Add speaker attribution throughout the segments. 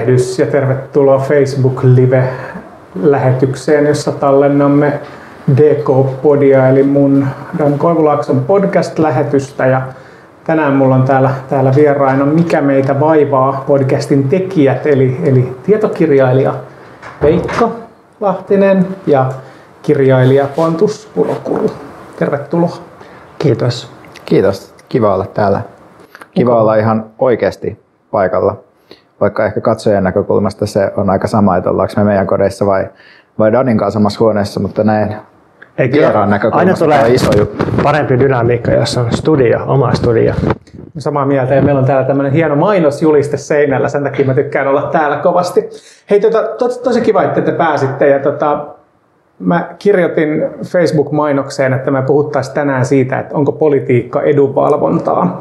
Speaker 1: Tervehdys ja tervetuloa Facebook Live-lähetykseen, jossa tallennamme DK-podia, eli mun Dan Koivulaakson podcast-lähetystä. Ja tänään mulla on täällä, täällä vieraina Mikä meitä vaivaa podcastin tekijät, eli, eli tietokirjailija Veikka Lahtinen ja kirjailija Pontus Pulokulu. Tervetuloa.
Speaker 2: Kiitos. Kiitos. Kiva olla täällä. Kiva olla ihan oikeasti paikalla. Vaikka ehkä katsojan näkökulmasta se on aika sama, että ollaanko me meidän kodeissa vai, vai Danin kanssa samassa huoneessa, mutta näin
Speaker 3: Eikö vieraan
Speaker 2: aina tulee
Speaker 3: iso juttu. parempi dynamiikka, jos on studio, oma studio.
Speaker 1: Samaa mieltä ja meillä on täällä tämmöinen hieno mainosjuliste seinällä, sen takia mä tykkään olla täällä kovasti. Hei, tota, tos, tosi kiva, että te pääsitte ja tota, mä kirjoitin Facebook-mainokseen, että me puhuttaisiin tänään siitä, että onko politiikka edunvalvontaa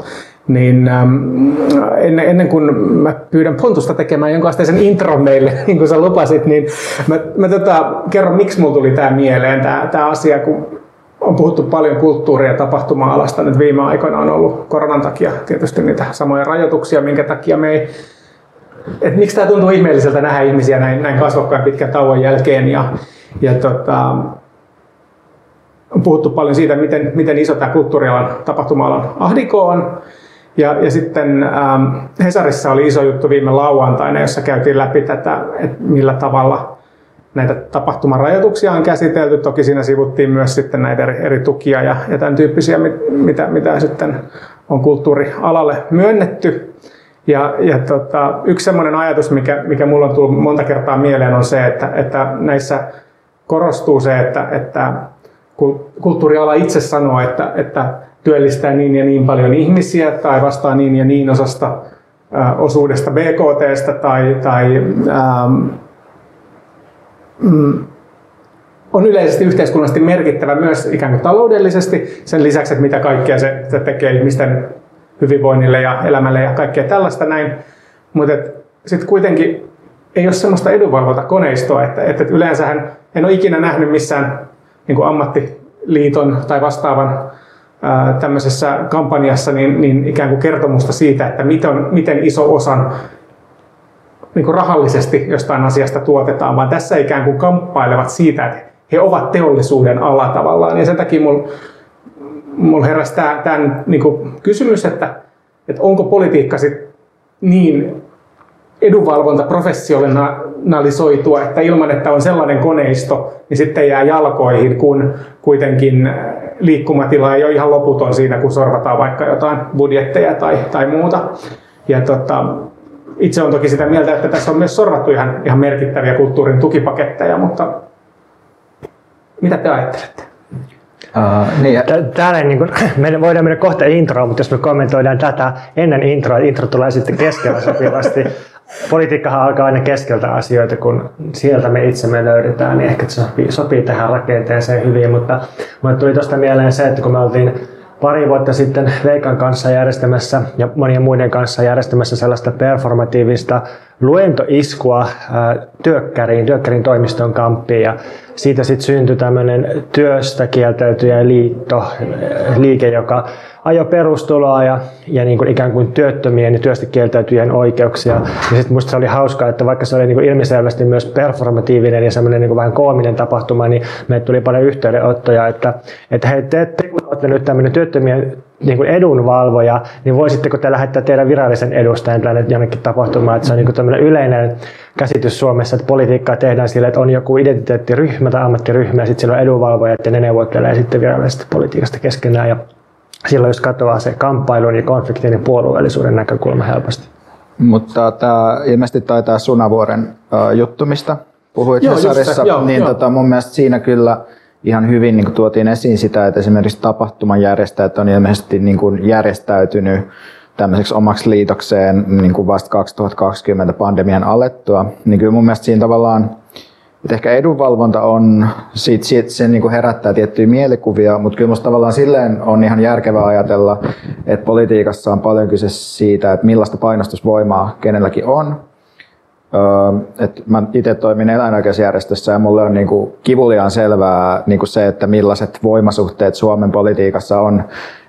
Speaker 1: niin ähm, ennen, ennen kuin mä pyydän Pontusta tekemään jonkun asteisen intro meille, niin kuin sä lupasit, niin mä, mä tota, kerron, miksi mulla tuli tämä mieleen, tämä asia, kun on puhuttu paljon kulttuuria ja tapahtuma-alasta nyt viime aikoina on ollut koronan takia tietysti niitä samoja rajoituksia, minkä takia me ei et miksi tämä tuntuu ihmeelliseltä nähdä ihmisiä näin, näin kasvokkain pitkän tauon jälkeen ja, ja tota, on puhuttu paljon siitä, miten, miten iso tämä kulttuurialan tapahtuma-alan ahdiko on ja, ja sitten ähm, Hesarissa oli iso juttu viime lauantaina, jossa käytiin läpi tätä, että millä tavalla näitä tapahtumarajoituksia on käsitelty. Toki siinä sivuttiin myös sitten näitä eri, eri tukia ja, ja tämän tyyppisiä, mitä, mitä sitten on kulttuurialalle myönnetty. Ja, ja tota, yksi sellainen ajatus, mikä, mikä mulla on tullut monta kertaa mieleen, on se, että, että näissä korostuu se, että, että kulttuuriala itse sanoo, että, että työllistää niin ja niin paljon ihmisiä tai vastaa niin ja niin osasta äh, osuudesta BKTstä tai, tai ähm, mm, on yleisesti yhteiskunnallisesti merkittävä myös ikään kuin taloudellisesti sen lisäksi, että mitä kaikkea se, se tekee ihmisten hyvinvoinnille ja elämälle ja kaikkea tällaista näin. Mutta sitten kuitenkin ei ole sellaista edunvalvontakoneistoa, että, että yleensähän en ole ikinä nähnyt missään niin ammattiliiton tai vastaavan tämmöisessä kampanjassa niin, niin ikään kuin kertomusta siitä, että miten, miten iso osan niin kuin rahallisesti jostain asiasta tuotetaan, vaan tässä ikään kuin kamppailevat siitä, että he ovat teollisuuden ala tavallaan. Ja sen takia mulla mul heräsi tämä, tämä niin kuin kysymys, että, että onko politiikka sit niin edunvalvonta professionalisoitua, että ilman, että on sellainen koneisto, niin sitten jää jalkoihin, kun kuitenkin liikkumatila ei ole ihan loputon siinä, kun sorvataan vaikka jotain budjetteja tai, tai muuta. Ja tota, itse on toki sitä mieltä, että tässä on myös sorvattu ihan, ihan merkittäviä kulttuurin tukipaketteja, mutta mitä te ajattelette?
Speaker 3: Uh, niin. Täällä niin kuin, me voidaan mennä kohta introon, mutta jos me kommentoidaan tätä ennen introa, intro tulee sitten keskellä sopivasti. Politiikkahan alkaa aina keskeltä asioita, kun sieltä me itse me löydetään, niin ehkä se sopii, sopii tähän rakenteeseen hyvin, mutta mulle tuli tuosta mieleen se, että kun me oltiin pari vuotta sitten Veikan kanssa järjestämässä ja monien muiden kanssa järjestämässä sellaista performatiivista luentoiskua Työkkäriin, Työkkärin toimiston kamppiin ja siitä sitten syntyi tämmöinen työstä kieltäytyjä liitto, liike, joka ajo perustuloa ja, ja niin kuin ikään kuin työttömien ja työstä kieltäytyjien oikeuksia. Ja sitten musta se oli hauskaa, että vaikka se oli niin kuin ilmiselvästi myös performatiivinen ja semmoinen niin vähän koominen tapahtuma, niin meille tuli paljon yhteydenottoja, että, että hei, te, te kun olette nyt tämmöinen työttömien niin kuin edunvalvoja, niin voisitteko te lähettää teidän virallisen edustajan tänne jonnekin tapahtumaan, että se on niin kuin tämmöinen yleinen käsitys Suomessa, että politiikkaa tehdään sillä, että on joku identiteettiryhmä tai ammattiryhmä ja sitten siellä on edunvalvojat ja ne neuvottelee sitten virallisesta politiikasta keskenään ja silloin jos katoaa se kamppailun ja konfliktin ja puolueellisuuden näkökulma helposti.
Speaker 2: Mutta tämä ilmeisesti taitaa Sunavuoren juttu, mistä puhuit joo, Hesarissa, joo, niin joo. Tota, mun mielestä siinä kyllä ihan hyvin niin kuin tuotiin esiin sitä, että esimerkiksi tapahtuman järjestäjät on ilmeisesti niin kuin järjestäytynyt tämmöiseksi omaksi liitokseen niin kuin vasta 2020 pandemian alettua. Niin kyllä mun mielestä siinä tavallaan et ehkä edunvalvonta on, siitä, siitä se niin kuin herättää tiettyjä mielikuvia, mutta kyllä minusta tavallaan silleen on ihan järkevää ajatella, että politiikassa on paljon kyse siitä, että millaista painostusvoimaa kenelläkin on. Että mä itse toimin eläinoikeusjärjestössä ja mulle on niinku kivuliaan selvää niinku se, että millaiset voimasuhteet Suomen politiikassa on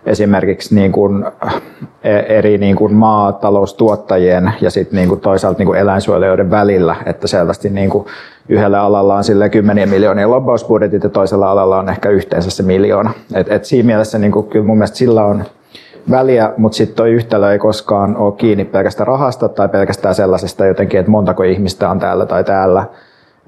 Speaker 2: esimerkiksi niin kuin e, eri niin kuin maataloustuottajien ja sitten niin kuin toisaalta niin kuin eläinsuojelijoiden välillä, että selvästi niin kuin yhdellä alalla on sille kymmenien miljoonien lobbausbudjetit ja toisella alalla on ehkä yhteensä se miljoona. Et, et siinä mielessä niin kuin, kyllä mun mielestä sillä on väliä, mutta sitten tuo yhtälö ei koskaan ole kiinni pelkästään rahasta tai pelkästään sellaisesta jotenkin, että montako ihmistä on täällä tai täällä,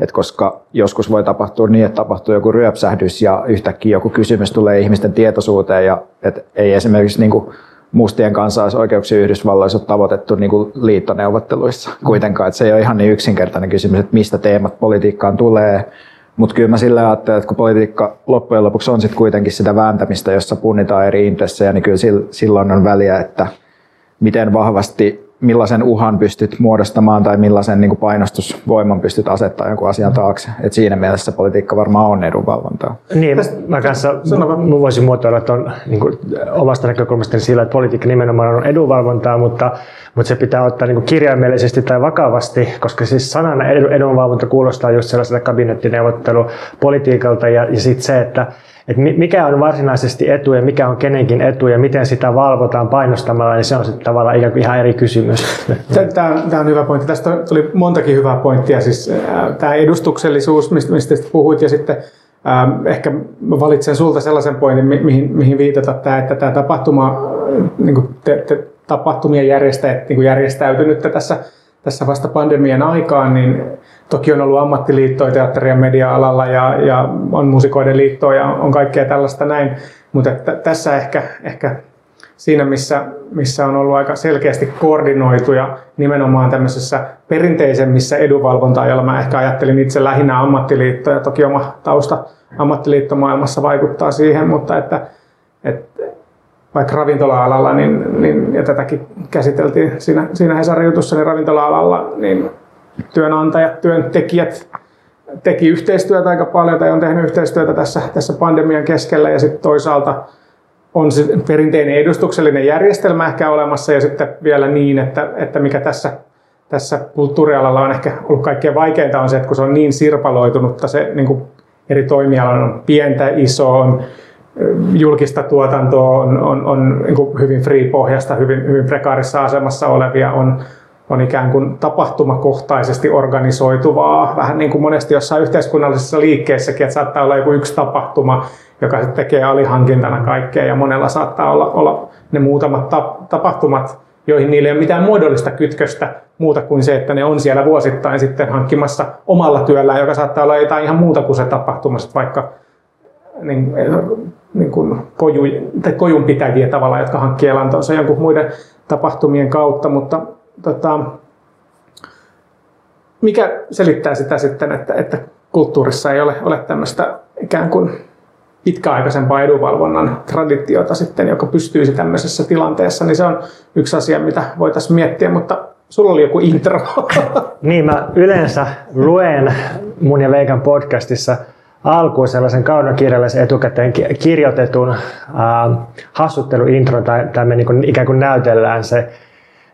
Speaker 2: et koska joskus voi tapahtua niin, että tapahtuu joku ryöpsähdys ja yhtäkkiä joku kysymys tulee ihmisten tietoisuuteen ja et ei esimerkiksi niin kuin mustien kansalaisoikeuksien Yhdysvalloissa ole tavoitettu niin kuin liittoneuvotteluissa kuitenkaan. Että se ei ole ihan niin yksinkertainen kysymys, että mistä teemat politiikkaan tulee. Mutta kyllä mä sillä ajattelen, että kun politiikka loppujen lopuksi on sitten kuitenkin sitä vääntämistä, jossa punnitaan eri intressejä, niin kyllä silloin on väliä, että miten vahvasti millaisen uhan pystyt muodostamaan tai millaisen niin kuin painostusvoiman pystyt asettaa jonkun asian taakse. Et siinä mielessä politiikka varmaan on edunvalvontaa.
Speaker 3: Niin, mä kanssa mä voisin muotoilla että on niin kuin, omasta näkökulmasta sillä, että politiikka nimenomaan on edunvalvontaa, mutta, mutta se pitää ottaa niin kuin kirjaimellisesti tai vakavasti, koska siis sanana edunvalvonta kuulostaa just sellaiselta kabinettineuvottelu politiikalta ja, ja sitten se, että että mikä on varsinaisesti etu ja mikä on kenenkin etu ja miten sitä valvotaan painostamalla, niin se on sitten tavallaan ikään kuin ihan eri kysymys.
Speaker 1: Tämä on, tämä on hyvä pointti. Tästä tuli montakin hyvää pointtia. Siis, tämä edustuksellisuus, mistä, mistä puhuit, ja sitten ehkä valitsen sulta sellaisen pointin, mihin, mihin viitata tämä, että tämä tapahtuma, niin kuin te, te, tapahtumien järjestäjät niin kuin järjestäytynyt tässä, tässä vasta pandemian aikaan, niin Toki on ollut ammattiliittoja teatteri- ja media-alalla ja, ja on musikoiden liittoa ja on kaikkea tällaista näin. Mutta että tässä ehkä, ehkä siinä, missä, missä on ollut aika selkeästi koordinoitu ja nimenomaan tämmöisessä perinteisemmissä edunvalvontaa, jolla mä ehkä ajattelin itse lähinnä ammattiliittoja. Toki oma tausta ammattiliittomaailmassa vaikuttaa siihen, mutta että, että vaikka ravintola-alalla, niin, niin, ja tätäkin käsiteltiin siinä, siinä Hesarin jutussa, niin ravintola-alalla, niin työnantajat, työntekijät teki yhteistyötä aika paljon tai on tehnyt yhteistyötä tässä, tässä pandemian keskellä. Ja sitten toisaalta on se perinteinen edustuksellinen järjestelmä ehkä olemassa ja sitten vielä niin, että, että mikä tässä, tässä kulttuurialalla on ehkä ollut kaikkein vaikeinta on se, että kun se on niin sirpaloitunutta, se niin kuin eri toimialoilla on pientä, isoa, on julkista tuotantoa, on, on, on niin hyvin free-pohjasta, hyvin, hyvin prekaarissa asemassa olevia, on, on ikään kuin tapahtumakohtaisesti organisoituvaa, vähän niin kuin monesti jossain yhteiskunnallisessa liikkeessäkin, että saattaa olla joku yksi tapahtuma, joka tekee alihankintana kaikkea ja monella saattaa olla, olla ne muutamat tapahtumat, joihin niille ei ole mitään muodollista kytköstä muuta kuin se, että ne on siellä vuosittain sitten hankkimassa omalla työllään, joka saattaa olla jotain ihan muuta kuin se tapahtuma, vaikka niin, niin kuin koju, tai kojun pitäviä tavalla, jotka hankkii elantonsa jonkun muiden tapahtumien kautta, mutta tota, mikä selittää sitä sitten, että, että kulttuurissa ei ole, ole tämmöistä ikään kuin pitkäaikaisempaa edunvalvonnan traditiota sitten, joka pystyisi tämmöisessä tilanteessa, niin se on yksi asia, mitä voitaisiin miettiä, mutta sulla oli joku intro.
Speaker 3: niin, mä yleensä luen mun ja Veikan podcastissa alkuun sellaisen kaunokirjallisen etukäteen kirjoitetun äh, hassutteluintron, tai, tai me niin ikään kuin näytellään se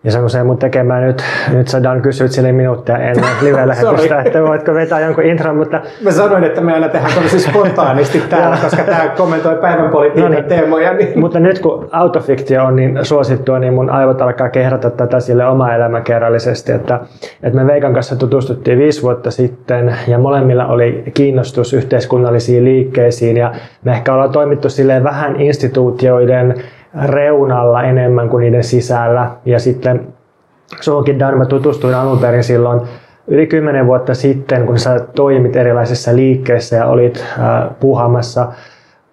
Speaker 3: ja se on se mun tekemään nyt, nyt sä Dan kysyt sille minuuttia ennen live-lähetystä, että voitko vetää jonkun intron, mutta...
Speaker 1: Mä sanoin, että me aina tehdään tosi spontaanisti täällä, koska tämä kommentoi päivän politiikan no niin. teemoja. Niin...
Speaker 3: Mutta nyt kun autofiktio on niin suosittua, niin mun aivot alkaa kehrata tätä sille oma elämäkerrallisesti, että, että me Veikan kanssa tutustuttiin viisi vuotta sitten ja molemmilla oli kiinnostus yhteiskunnallisiin liikkeisiin ja me ehkä ollaan toimittu silleen vähän instituutioiden reunalla enemmän kuin niiden sisällä. Ja sitten suhunkin Dan, mä tutustuin alun perin silloin yli kymmenen vuotta sitten, kun sä toimit erilaisissa liikkeissä ja olit äh, puhamassa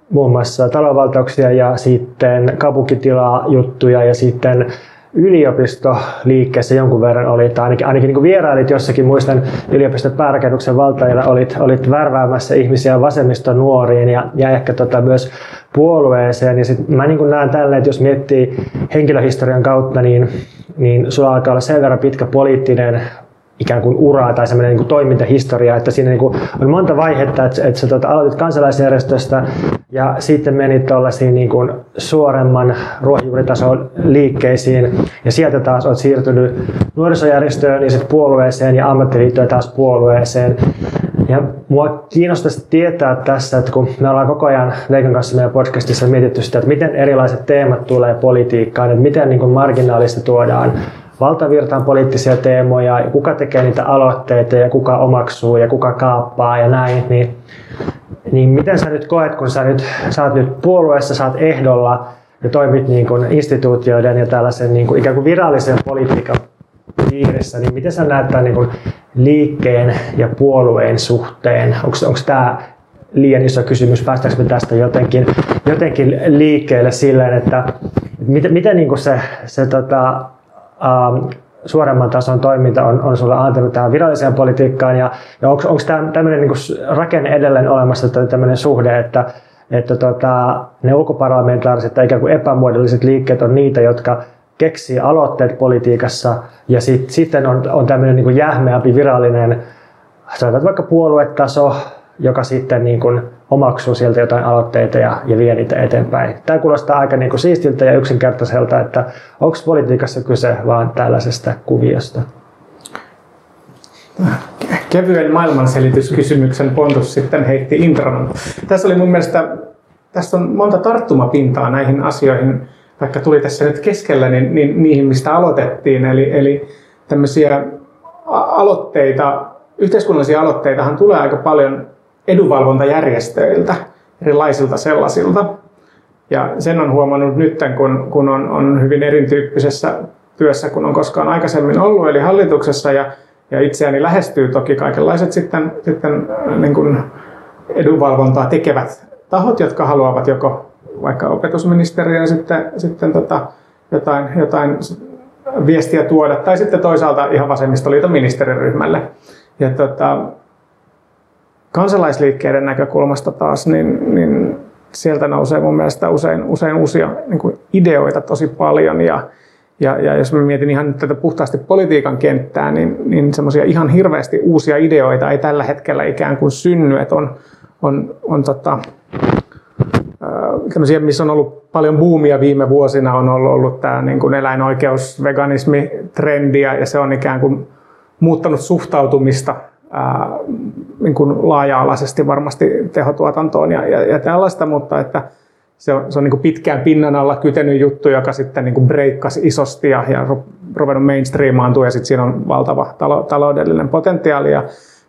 Speaker 3: muun muassa talonvaltauksia ja sitten kaupunkitilaa juttuja ja sitten yliopistoliikkeessä jonkun verran oli, tai ainakin, ainakin niin vierailit jossakin, muistan yliopiston päärakennuksen valtajilla, olit, olit värväämässä ihmisiä vasemmiston nuoriin ja, ja ehkä tota myös puolueeseen. Ja sit mä niin näen tälleen, että jos miettii henkilöhistorian kautta, niin, niin sulla alkaa olla sen verran pitkä poliittinen ikään kuin uraa tai semmoinen niin toimintahistoria, että siinä niin kuin on monta vaihetta, että, että sä tuota, aloitit kansalaisjärjestöstä ja sitten menit tuollaisiin niin kuin suoremman ruohonjuuritason liikkeisiin ja sieltä taas olet siirtynyt nuorisojärjestöön ja sitten puolueeseen ja ammattiliittoon taas puolueeseen. Ja mua kiinnostaisi tietää tässä, että kun me ollaan koko ajan Veikan kanssa meidän podcastissa mietitty sitä, että miten erilaiset teemat tulee politiikkaan, että miten niin marginaalista tuodaan valtavirtaan poliittisia teemoja, ja kuka tekee niitä aloitteita ja kuka omaksuu ja kuka kaappaa ja näin, niin, niin miten sä nyt koet, kun sä, nyt, sä oot nyt puolueessa, sä oot ehdolla ja toimit niin kuin instituutioiden ja tällaisen niin kuin ikään kuin virallisen politiikan piirissä, niin miten sä näet tämän niin kuin liikkeen ja puolueen suhteen? Onko tämä liian iso kysymys, päästäänkö me tästä jotenkin, jotenkin liikkeelle silleen, että miten, miten niin se, se tota, ähm, suoremman tason toiminta on, on sulle antanut tähän viralliseen politiikkaan ja, ja onko tämmöinen niin rakenne edelleen olemassa, tämmöinen suhde, että, että tota, ne ulkoparlamentaariset tai ikään kuin epämuodolliset liikkeet on niitä, jotka keksii aloitteet politiikassa ja sit, sitten on, on tämmöinen niin jähmeämpi virallinen, sanotaan vaikka puoluetaso, joka sitten niin kuin omaksuu sieltä jotain aloitteita ja, ja vie niitä eteenpäin. Tämä kuulostaa aika niin kuin siistiltä ja yksinkertaiselta, että onko politiikassa kyse vaan tällaisesta kuviosta?
Speaker 1: Kevyen maailmanselityskysymyksen Pontus sitten heitti intron. Tässä oli mun mielestä, tässä on monta tarttumapintaa näihin asioihin, vaikka tuli tässä nyt keskellä, niin, niin niihin mistä aloitettiin. Eli, eli tämmöisiä aloitteita, yhteiskunnallisia aloitteitahan tulee aika paljon edunvalvontajärjestöiltä, erilaisilta sellaisilta. Ja sen on huomannut nyt, kun, kun on, on hyvin erityyppisessä työssä kun on koskaan aikaisemmin ollut, eli hallituksessa ja, ja itseäni lähestyy toki kaikenlaiset sitten, sitten äh, niin kuin edunvalvontaa tekevät tahot, jotka haluavat joko vaikka opetusministeriön sitten, sitten tota, jotain, jotain viestiä tuoda, tai sitten toisaalta ihan vasemmistoliiton ministeriryhmälle. Ja tota, kansalaisliikkeiden näkökulmasta taas, niin, niin sieltä nousee mun mielestä usein, usein uusia niin kuin ideoita tosi paljon. Ja, ja, ja jos mä mietin ihan nyt tätä puhtaasti politiikan kenttää, niin, niin semmoisia ihan hirveästi uusia ideoita ei tällä hetkellä ikään kuin synny. Että on, on, on tota, tämmöisiä, missä on ollut paljon buumia viime vuosina, on ollut, ollut tämä niin kuin eläinoikeus, veganismi, trendiä ja se on ikään kuin muuttanut suhtautumista ää, niin kuin laaja-alaisesti varmasti tehotuotantoon ja, ja, ja tällaista, mutta että se on, se on niin kuin pitkään pinnan alla kytenyt juttu, joka sitten niin kuin breikkasi isosti ja, ja ruvennut mainstreamaantua ja sitten siinä on valtava talo, taloudellinen potentiaali. Ja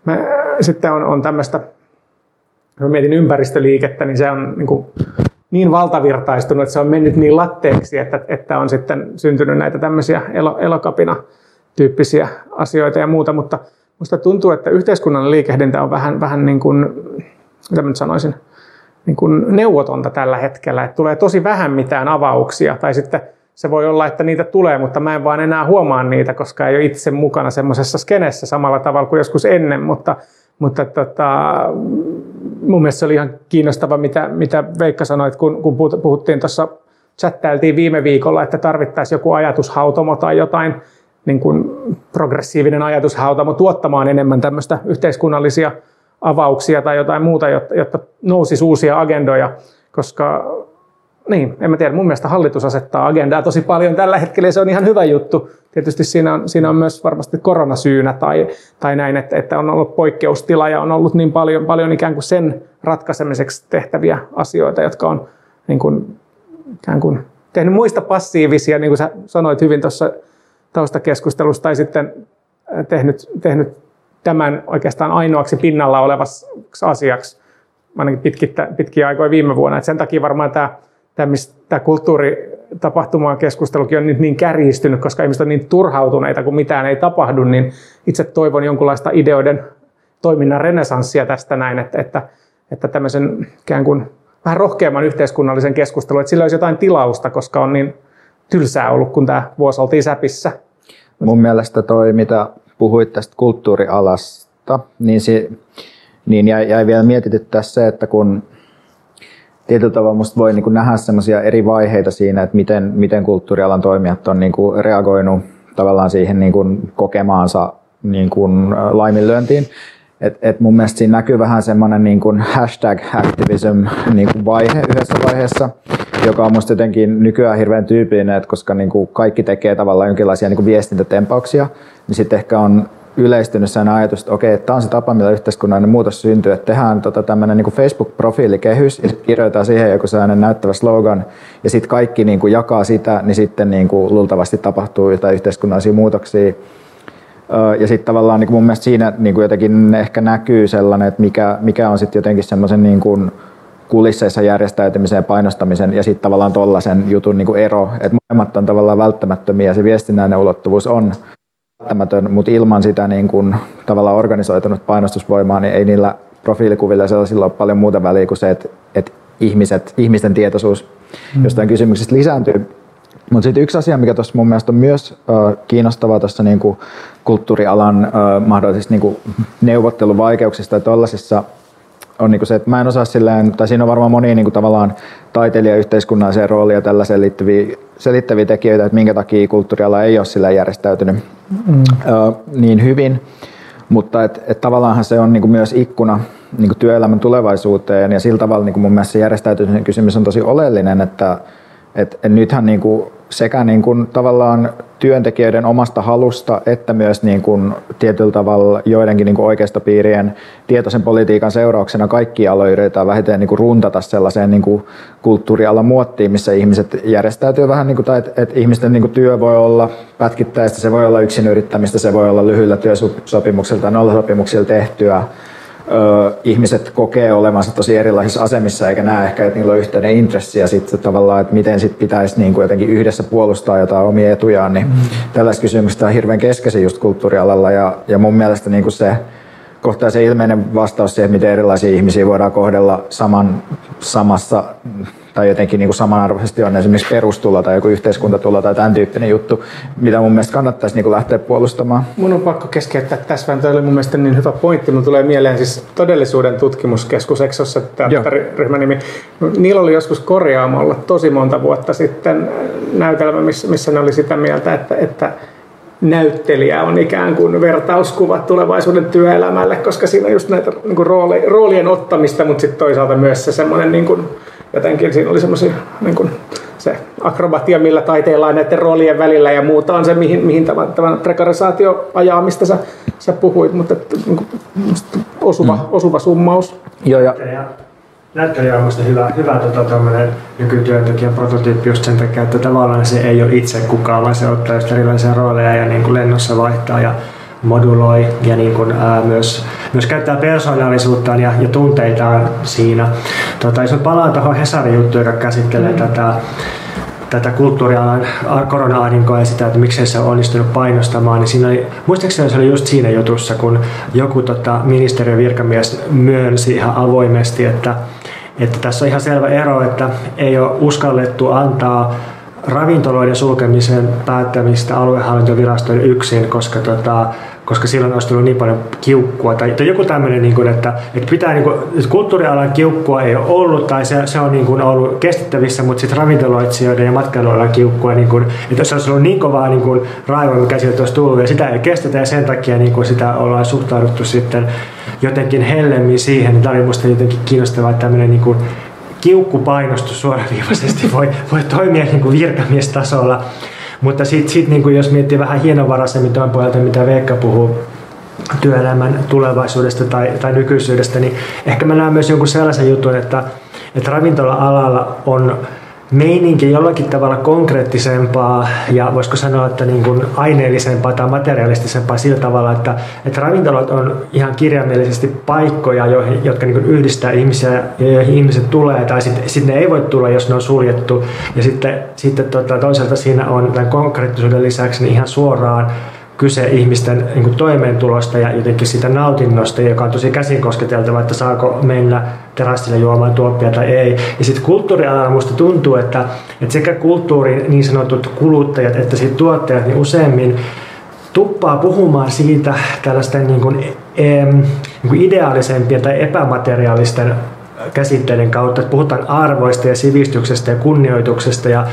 Speaker 1: me, sitten on, on tämmöistä, kun mietin ympäristöliikettä, niin se on niin, kuin niin valtavirtaistunut, että se on mennyt niin latteeksi, että, että on sitten syntynyt näitä tämmöisiä elo, elokapina tyyppisiä asioita ja muuta, mutta Minusta tuntuu, että yhteiskunnan liikehdintä on vähän, vähän niin kuin, mitä nyt sanoisin, niin kuin neuvotonta tällä hetkellä. Että tulee tosi vähän mitään avauksia. Tai sitten se voi olla, että niitä tulee, mutta mä en vaan enää huomaa niitä, koska ei ole itse mukana semmoisessa skenessä samalla tavalla kuin joskus ennen, mutta, mutta tota, mun mielestä se oli ihan kiinnostava, mitä, mitä Veikka sanoi, kun, kun puhuttiin tuossa, chattailtiin viime viikolla, että tarvittaisiin joku ajatushautomo tai jotain, niin kuin progressiivinen ajatushautamo tuottamaan enemmän tämmöistä yhteiskunnallisia avauksia tai jotain muuta, jotta, jotta nousisi uusia agendoja, koska niin, en mä tiedä, mun mielestä hallitus asettaa agendaa tosi paljon tällä hetkellä ja se on ihan hyvä juttu. Tietysti siinä on, siinä on myös varmasti koronasyynä tai, tai näin, että, että on ollut poikkeustila ja on ollut niin paljon, paljon ikään kuin sen ratkaisemiseksi tehtäviä asioita, jotka on niin kuin, ikään kuin tehnyt muista passiivisia, niin kuin sä sanoit hyvin tuossa taustakeskustelusta tai sitten äh, tehnyt, tehnyt tämän oikeastaan ainoaksi pinnalla olevaksi asiaksi, ainakin pitkittä, pitkiä aikoja viime vuonna. Et sen takia varmaan tämä, tämä, tämä kulttuuritapahtuma keskustelukin on nyt niin kärjistynyt, koska ihmiset on niin turhautuneita, kun mitään ei tapahdu, niin itse toivon jonkunlaista ideoiden toiminnan renesanssia tästä näin, että, että, että tämmöisen ikään kuin vähän rohkeamman yhteiskunnallisen keskustelun, että sillä olisi jotain tilausta, koska on niin tylsää ollut, kun tämä vuosi oltiin säpissä.
Speaker 2: Mun mielestä toi, mitä puhuit tästä kulttuurialasta, niin, se, niin jäi, jäi vielä mietityttää se, että kun tietyllä tavalla musta voi niin nähdä semmoisia eri vaiheita siinä, että miten, miten kulttuurialan toimijat on niin kuin reagoinut tavallaan siihen niin kuin kokemaansa niin kuin laiminlyöntiin. Et, et mun mielestä siinä näkyy vähän semmoinen niin kuin hashtag activism niin kuin vaihe yhdessä vaiheessa, joka on musta jotenkin nykyään hirveän tyypillinen, että koska niin kuin kaikki tekee tavallaan jonkinlaisia niin kuin viestintätempauksia, niin sitten ehkä on yleistynyt sen ajatus, että okei, tämä on se tapa, millä yhteiskunnallinen muutos syntyy, että tehdään tota tämmöinen niin Facebook-profiilikehys ja kirjoitetaan siihen joku sellainen näyttävä slogan ja sitten kaikki niin kuin jakaa sitä, niin sitten niin kuin luultavasti tapahtuu jotain yhteiskunnallisia muutoksia. Ja sitten tavallaan niin kuin mun mielestä siinä niin kuin jotenkin ehkä näkyy sellainen, että mikä, mikä on sitten jotenkin semmoisen niin kuin kulisseissa järjestäytymisen ja painostamisen ja sitten tavallaan tollaisen jutun niin kuin ero, että molemmat on tavallaan välttämättömiä ja se viestinnäinen ulottuvuus on välttämätön, mutta ilman sitä niin kuin, tavallaan organisoitunut painostusvoimaa, niin ei niillä profiilikuvilla sellaisilla ole paljon muuta väliä kuin se, että, että ihmiset, ihmisten tietoisuus mm. jostain kysymyksestä lisääntyy. Mutta sitten yksi asia, mikä tuossa mun mielestä on myös äh, kiinnostavaa tuossa niinku kulttuurialan äh, mahdollisista niinku neuvotteluvaikeuksista ja tuollaisissa on niinku se, että mä en osaa silleen, tai siinä on varmaan monia niinku tavallaan taiteilijayhteiskunnalliseen roolia tällaiseen liittyviä selittäviä tekijöitä, että minkä takia kulttuuriala ei ole sillä järjestäytynyt mm. ö, niin hyvin. Mutta et, et tavallaanhan se on niinku myös ikkuna niinku työelämän tulevaisuuteen ja sillä tavalla niinku mun mielestä se järjestäytymisen kysymys on tosi oleellinen, että et, et nythän niinku sekä niin kuin tavallaan työntekijöiden omasta halusta että myös niin kuin tietyllä tavalla joidenkin niin kuin oikeistopiirien tietoisen politiikan seurauksena kaikki aloja yritetään vähiten niin kuin runtata sellaiseen niin kuin kulttuurialan muottiin, missä ihmiset järjestäytyy vähän, niin kuin, tai että, että ihmisten niin kuin työ voi olla pätkittäistä, se voi olla yksin yrittämistä, se voi olla lyhyillä työsopimuksilla tai nollasopimuksilla tehtyä, ihmiset kokee olevansa tosi erilaisissa asemissa eikä näe ehkä, että niillä on yhteinen intressi ja sitten tavallaan, että miten sit pitäisi niin kuin jotenkin yhdessä puolustaa jotain omia etujaan, niin mm. tällaista kysymystä on hirveän keskeisiä just kulttuurialalla ja, ja mun mielestä niin kuin se kohtaa se ilmeinen vastaus siihen, miten erilaisia ihmisiä voidaan kohdella saman, samassa tai jotenkin niin kuin samanarvoisesti on esimerkiksi perustulo tai joku yhteiskuntatulo tai tämän tyyppinen juttu, mitä mun mielestä kannattaisi niin kuin lähteä puolustamaan.
Speaker 1: Mun on pakko keskeyttää tässä vähän. Tämä oli mun mielestä niin hyvä pointti. Mun tulee mieleen siis todellisuuden tutkimuskeskus Exossa teatteriryhmän nimi. Niillä oli joskus korjaamolla tosi monta vuotta sitten näytelmä, missä, missä ne oli sitä mieltä, että, että näyttelijä on ikään kuin vertauskuva tulevaisuuden työelämälle, koska siinä on just näitä niin kuin rooli, roolien ottamista, mutta sitten toisaalta myös se semmoinen niin kuin, jotenkin siinä oli semmoisia niin kuin, se akrobatia, millä taiteilla on näiden roolien välillä ja muuta on se, mihin, mihin tämän, tämän prekarisaatio ajaa, mistä sä, sä puhuit, mutta niin kuin, osuva, mm. osuva summaus.
Speaker 3: Joo, ja näyttelijä on minusta hyvä, hyvä tota, nykytyöntekijän prototyyppi just sen takia, että tavallaan se ei ole itse kukaan, vaan se ottaa just erilaisia rooleja ja niin kuin lennossa vaihtaa ja moduloi ja niin kuin, ää, myös, myös käyttää persoonallisuuttaan ja, ja tunteitaan siinä. Tota, jos palaan tuohon Hesarin juttuun, joka käsittelee mm. tätä tätä kulttuurialan korona-ahdinkoa ja sitä, että miksei se on onnistunut painostamaan, niin siinä oli, muistaakseni se oli just siinä jutussa, kun joku tota, ministeriön virkamies myönsi ihan avoimesti, että, että tässä on ihan selvä ero, että ei ole uskallettu antaa ravintoloiden sulkemisen päättämistä aluehallintovirastojen yksin, koska tota, koska silloin olisi tullut niin paljon kiukkua. Tai, tai joku tämmöinen, niin kuin, että, että, pitää, niin kuin, että kulttuurialan kiukkua ei ole ollut tai se, se on niin kuin, ollut kestettävissä, mutta sitten ravintoloitsijoiden ja matkailualan kiukkua, niin kuin, että se olisi ollut niin kovaa niin kuin, raivoa, mikä sieltä olisi tullut ja sitä ei kestetä ja sen takia niin kuin, sitä ollaan suhtauduttu sitten jotenkin hellemmin siihen. Niin tämä oli minusta jotenkin kiinnostavaa, tämmöinen niin kuin, kiukkupainostus suoraviivaisesti voi, voi toimia niin kuin virkamiestasolla. Mutta sitten sit, niin jos miettii vähän hienovaraisemmin tuon pohjalta, mitä Veikka puhuu työelämän tulevaisuudesta tai, tai nykyisyydestä, niin ehkä mä näen myös jonkun sellaisen jutun, että, että ravintola-alalla on meininki jollakin tavalla konkreettisempaa ja voisiko sanoa, että niin kuin aineellisempaa tai materialistisempaa sillä tavalla, että, että ravintolat on ihan kirjaimellisesti paikkoja, joihin, jotka niin kuin yhdistää ihmisiä ja joihin ihmiset tulee tai sitten sit ne ei voi tulla, jos ne on suljettu. Ja sitten, sitten tota, toisaalta siinä on tämän konkreettisuuden lisäksi niin ihan suoraan kyse ihmisten niin kuin toimeentulosta ja jotenkin sitä nautinnosta, joka on tosi käsin kosketeltava, että saako mennä terassille juomaan tuoppia tai ei. Ja sitten kulttuurialalla minusta tuntuu, että, että sekä kulttuurin niin sanotut kuluttajat että sitten tuottajat niin useimmin tuppaa puhumaan siitä tällaisten niin kuin, em, niin kuin ideaalisempien tai epämateriaalisten käsitteiden kautta, että puhutaan arvoista ja sivistyksestä ja kunnioituksesta ja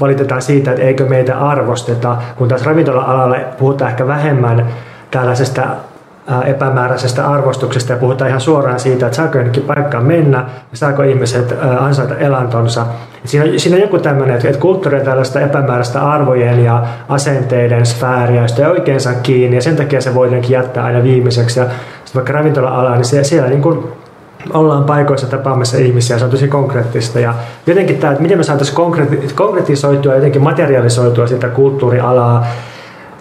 Speaker 3: valitetaan siitä, että eikö meitä arvosteta, kun taas ravintola-alalle puhutaan ehkä vähemmän tällaisesta epämääräisestä arvostuksesta ja puhutaan ihan suoraan siitä, että saako jonnekin paikkaan mennä ja saako ihmiset ansaita elantonsa. Siinä siinä on joku tämmöinen, että kulttuuri on tällaista epämääräistä arvojen ja asenteiden sfääriä, josta ei oikein saa kiinni ja sen takia se voi jättää aina viimeiseksi. Ja vaikka ravintola-ala, niin siellä, siellä niin kuin ollaan paikoissa tapaamassa ihmisiä, se on tosi konkreettista. Ja jotenkin tämä, että miten me saataisiin konkretisoitua, jotenkin materialisoitua sitä kulttuurialaa,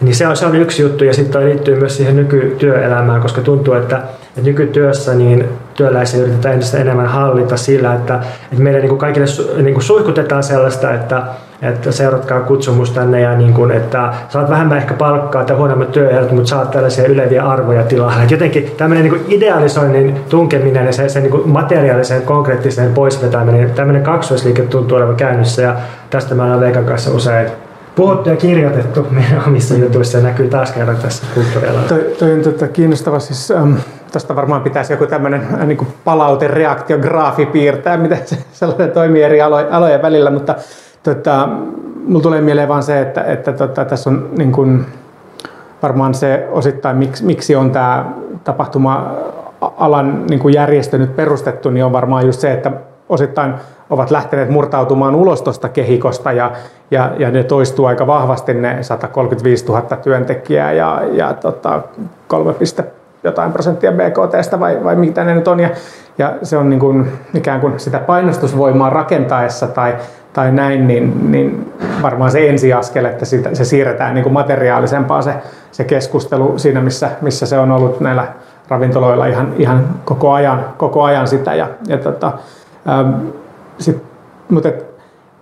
Speaker 3: niin se on, se on yksi juttu ja sitten liittyy myös siihen nykytyöelämään, koska tuntuu, että, että nykytyössä niin työläisiä yritetään entistä enemmän hallita sillä, että, että meille niin kuin kaikille niin kuin suihkutetaan sellaista, että, että seuratkaa kutsumus tänne ja niin kuin, että saat vähemmän ehkä palkkaa tai huonommat työehdot, mutta saat tällaisia yleviä arvoja. Että jotenkin tämmöinen niin idealisoinnin tunkeminen ja se, se niin kuin materiaalisen konkreettisen poisvetäminen, tämmöinen kaksoisliike tuntuu olevan käynnissä ja tästä mä olen Veikan kanssa usein puhuttu ja kirjoitettu meidän omissa jutuissa ja näkyy taas kerran tässä kulttuurialalla.
Speaker 1: Toi, toi on tota, kiinnostava. Siis, ähm, Tästä varmaan pitäisi joku tämmöinen äh, niin palautereaktiograafi piirtää, miten se sellainen toimii eri alo, alojen välillä, mutta tota, mulla tulee mieleen vaan se, että, että tota, tässä on niin kuin, varmaan se osittain, miksi, miksi on tämä tapahtuma-alan niin kuin järjestö nyt perustettu, niin on varmaan just se, että osittain ovat lähteneet murtautumaan ulos tuosta kehikosta ja, ja, ja ne toistuu aika vahvasti ne 135 000 työntekijää ja, ja tota, 3, jotain prosenttia BKTstä vai, vai mitä ne nyt on. Ja, ja se on niin kuin, ikään kuin sitä painostusvoimaa rakentaessa tai, tai näin, niin, niin varmaan se ensiaskel, että sitä, se siirretään niin kuin materiaalisempaan se, se keskustelu siinä, missä, missä se on ollut näillä ravintoloilla ihan, ihan koko, ajan, koko ajan sitä. Ja, ja tota, ähm, sit, mutta et,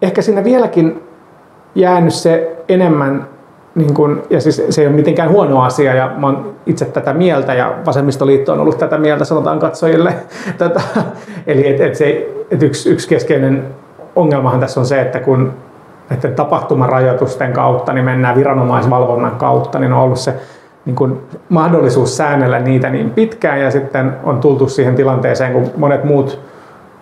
Speaker 1: ehkä siinä vieläkin jäänyt se enemmän niin kun, ja siis se ei ole mitenkään huono asia ja mä oon itse tätä mieltä ja vasemmistoliitto on ollut tätä mieltä sanotaan katsojille. Tätä, eli et, et se, et yksi, yksi keskeinen ongelmahan tässä on se, että kun että tapahtumarajoitusten kautta niin mennään viranomaisvalvonnan kautta, niin on ollut se niin kun mahdollisuus säännellä niitä niin pitkään ja sitten on tultu siihen tilanteeseen, kun monet muut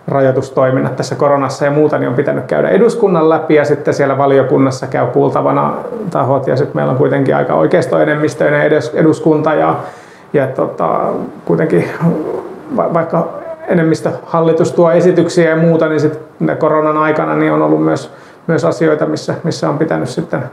Speaker 1: rajoitustoiminnat tässä koronassa ja muuta, niin on pitänyt käydä eduskunnan läpi ja sitten siellä valiokunnassa käy kuultavana tahot ja sitten meillä on kuitenkin aika oikeistoenemmistöinen eduskunta ja, ja tota, kuitenkin vaikka enemmistö hallitus tuo esityksiä ja muuta, niin sitten koronan aikana niin on ollut myös, myös asioita, missä, missä on pitänyt sitten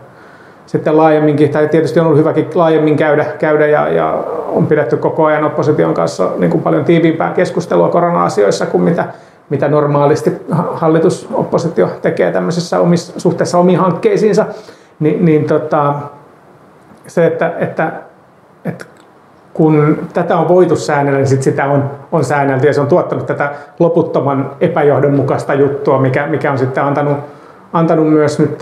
Speaker 1: sitten laajemminkin, tai tietysti on ollut hyväkin laajemmin käydä, käydä ja, ja on pidetty koko ajan opposition kanssa niin kuin paljon tiiviimpää keskustelua korona-asioissa kuin mitä, mitä normaalisti hallitusoppositio tekee tämmöisessä omissa, suhteessa omiin hankkeisiinsa, Ni, niin tota, se, että, että, että kun tätä on voitu säännellä, niin sit sitä on, on säännelty ja se on tuottanut tätä loputtoman epäjohdonmukaista juttua, mikä, mikä on sitten antanut, antanut myös nyt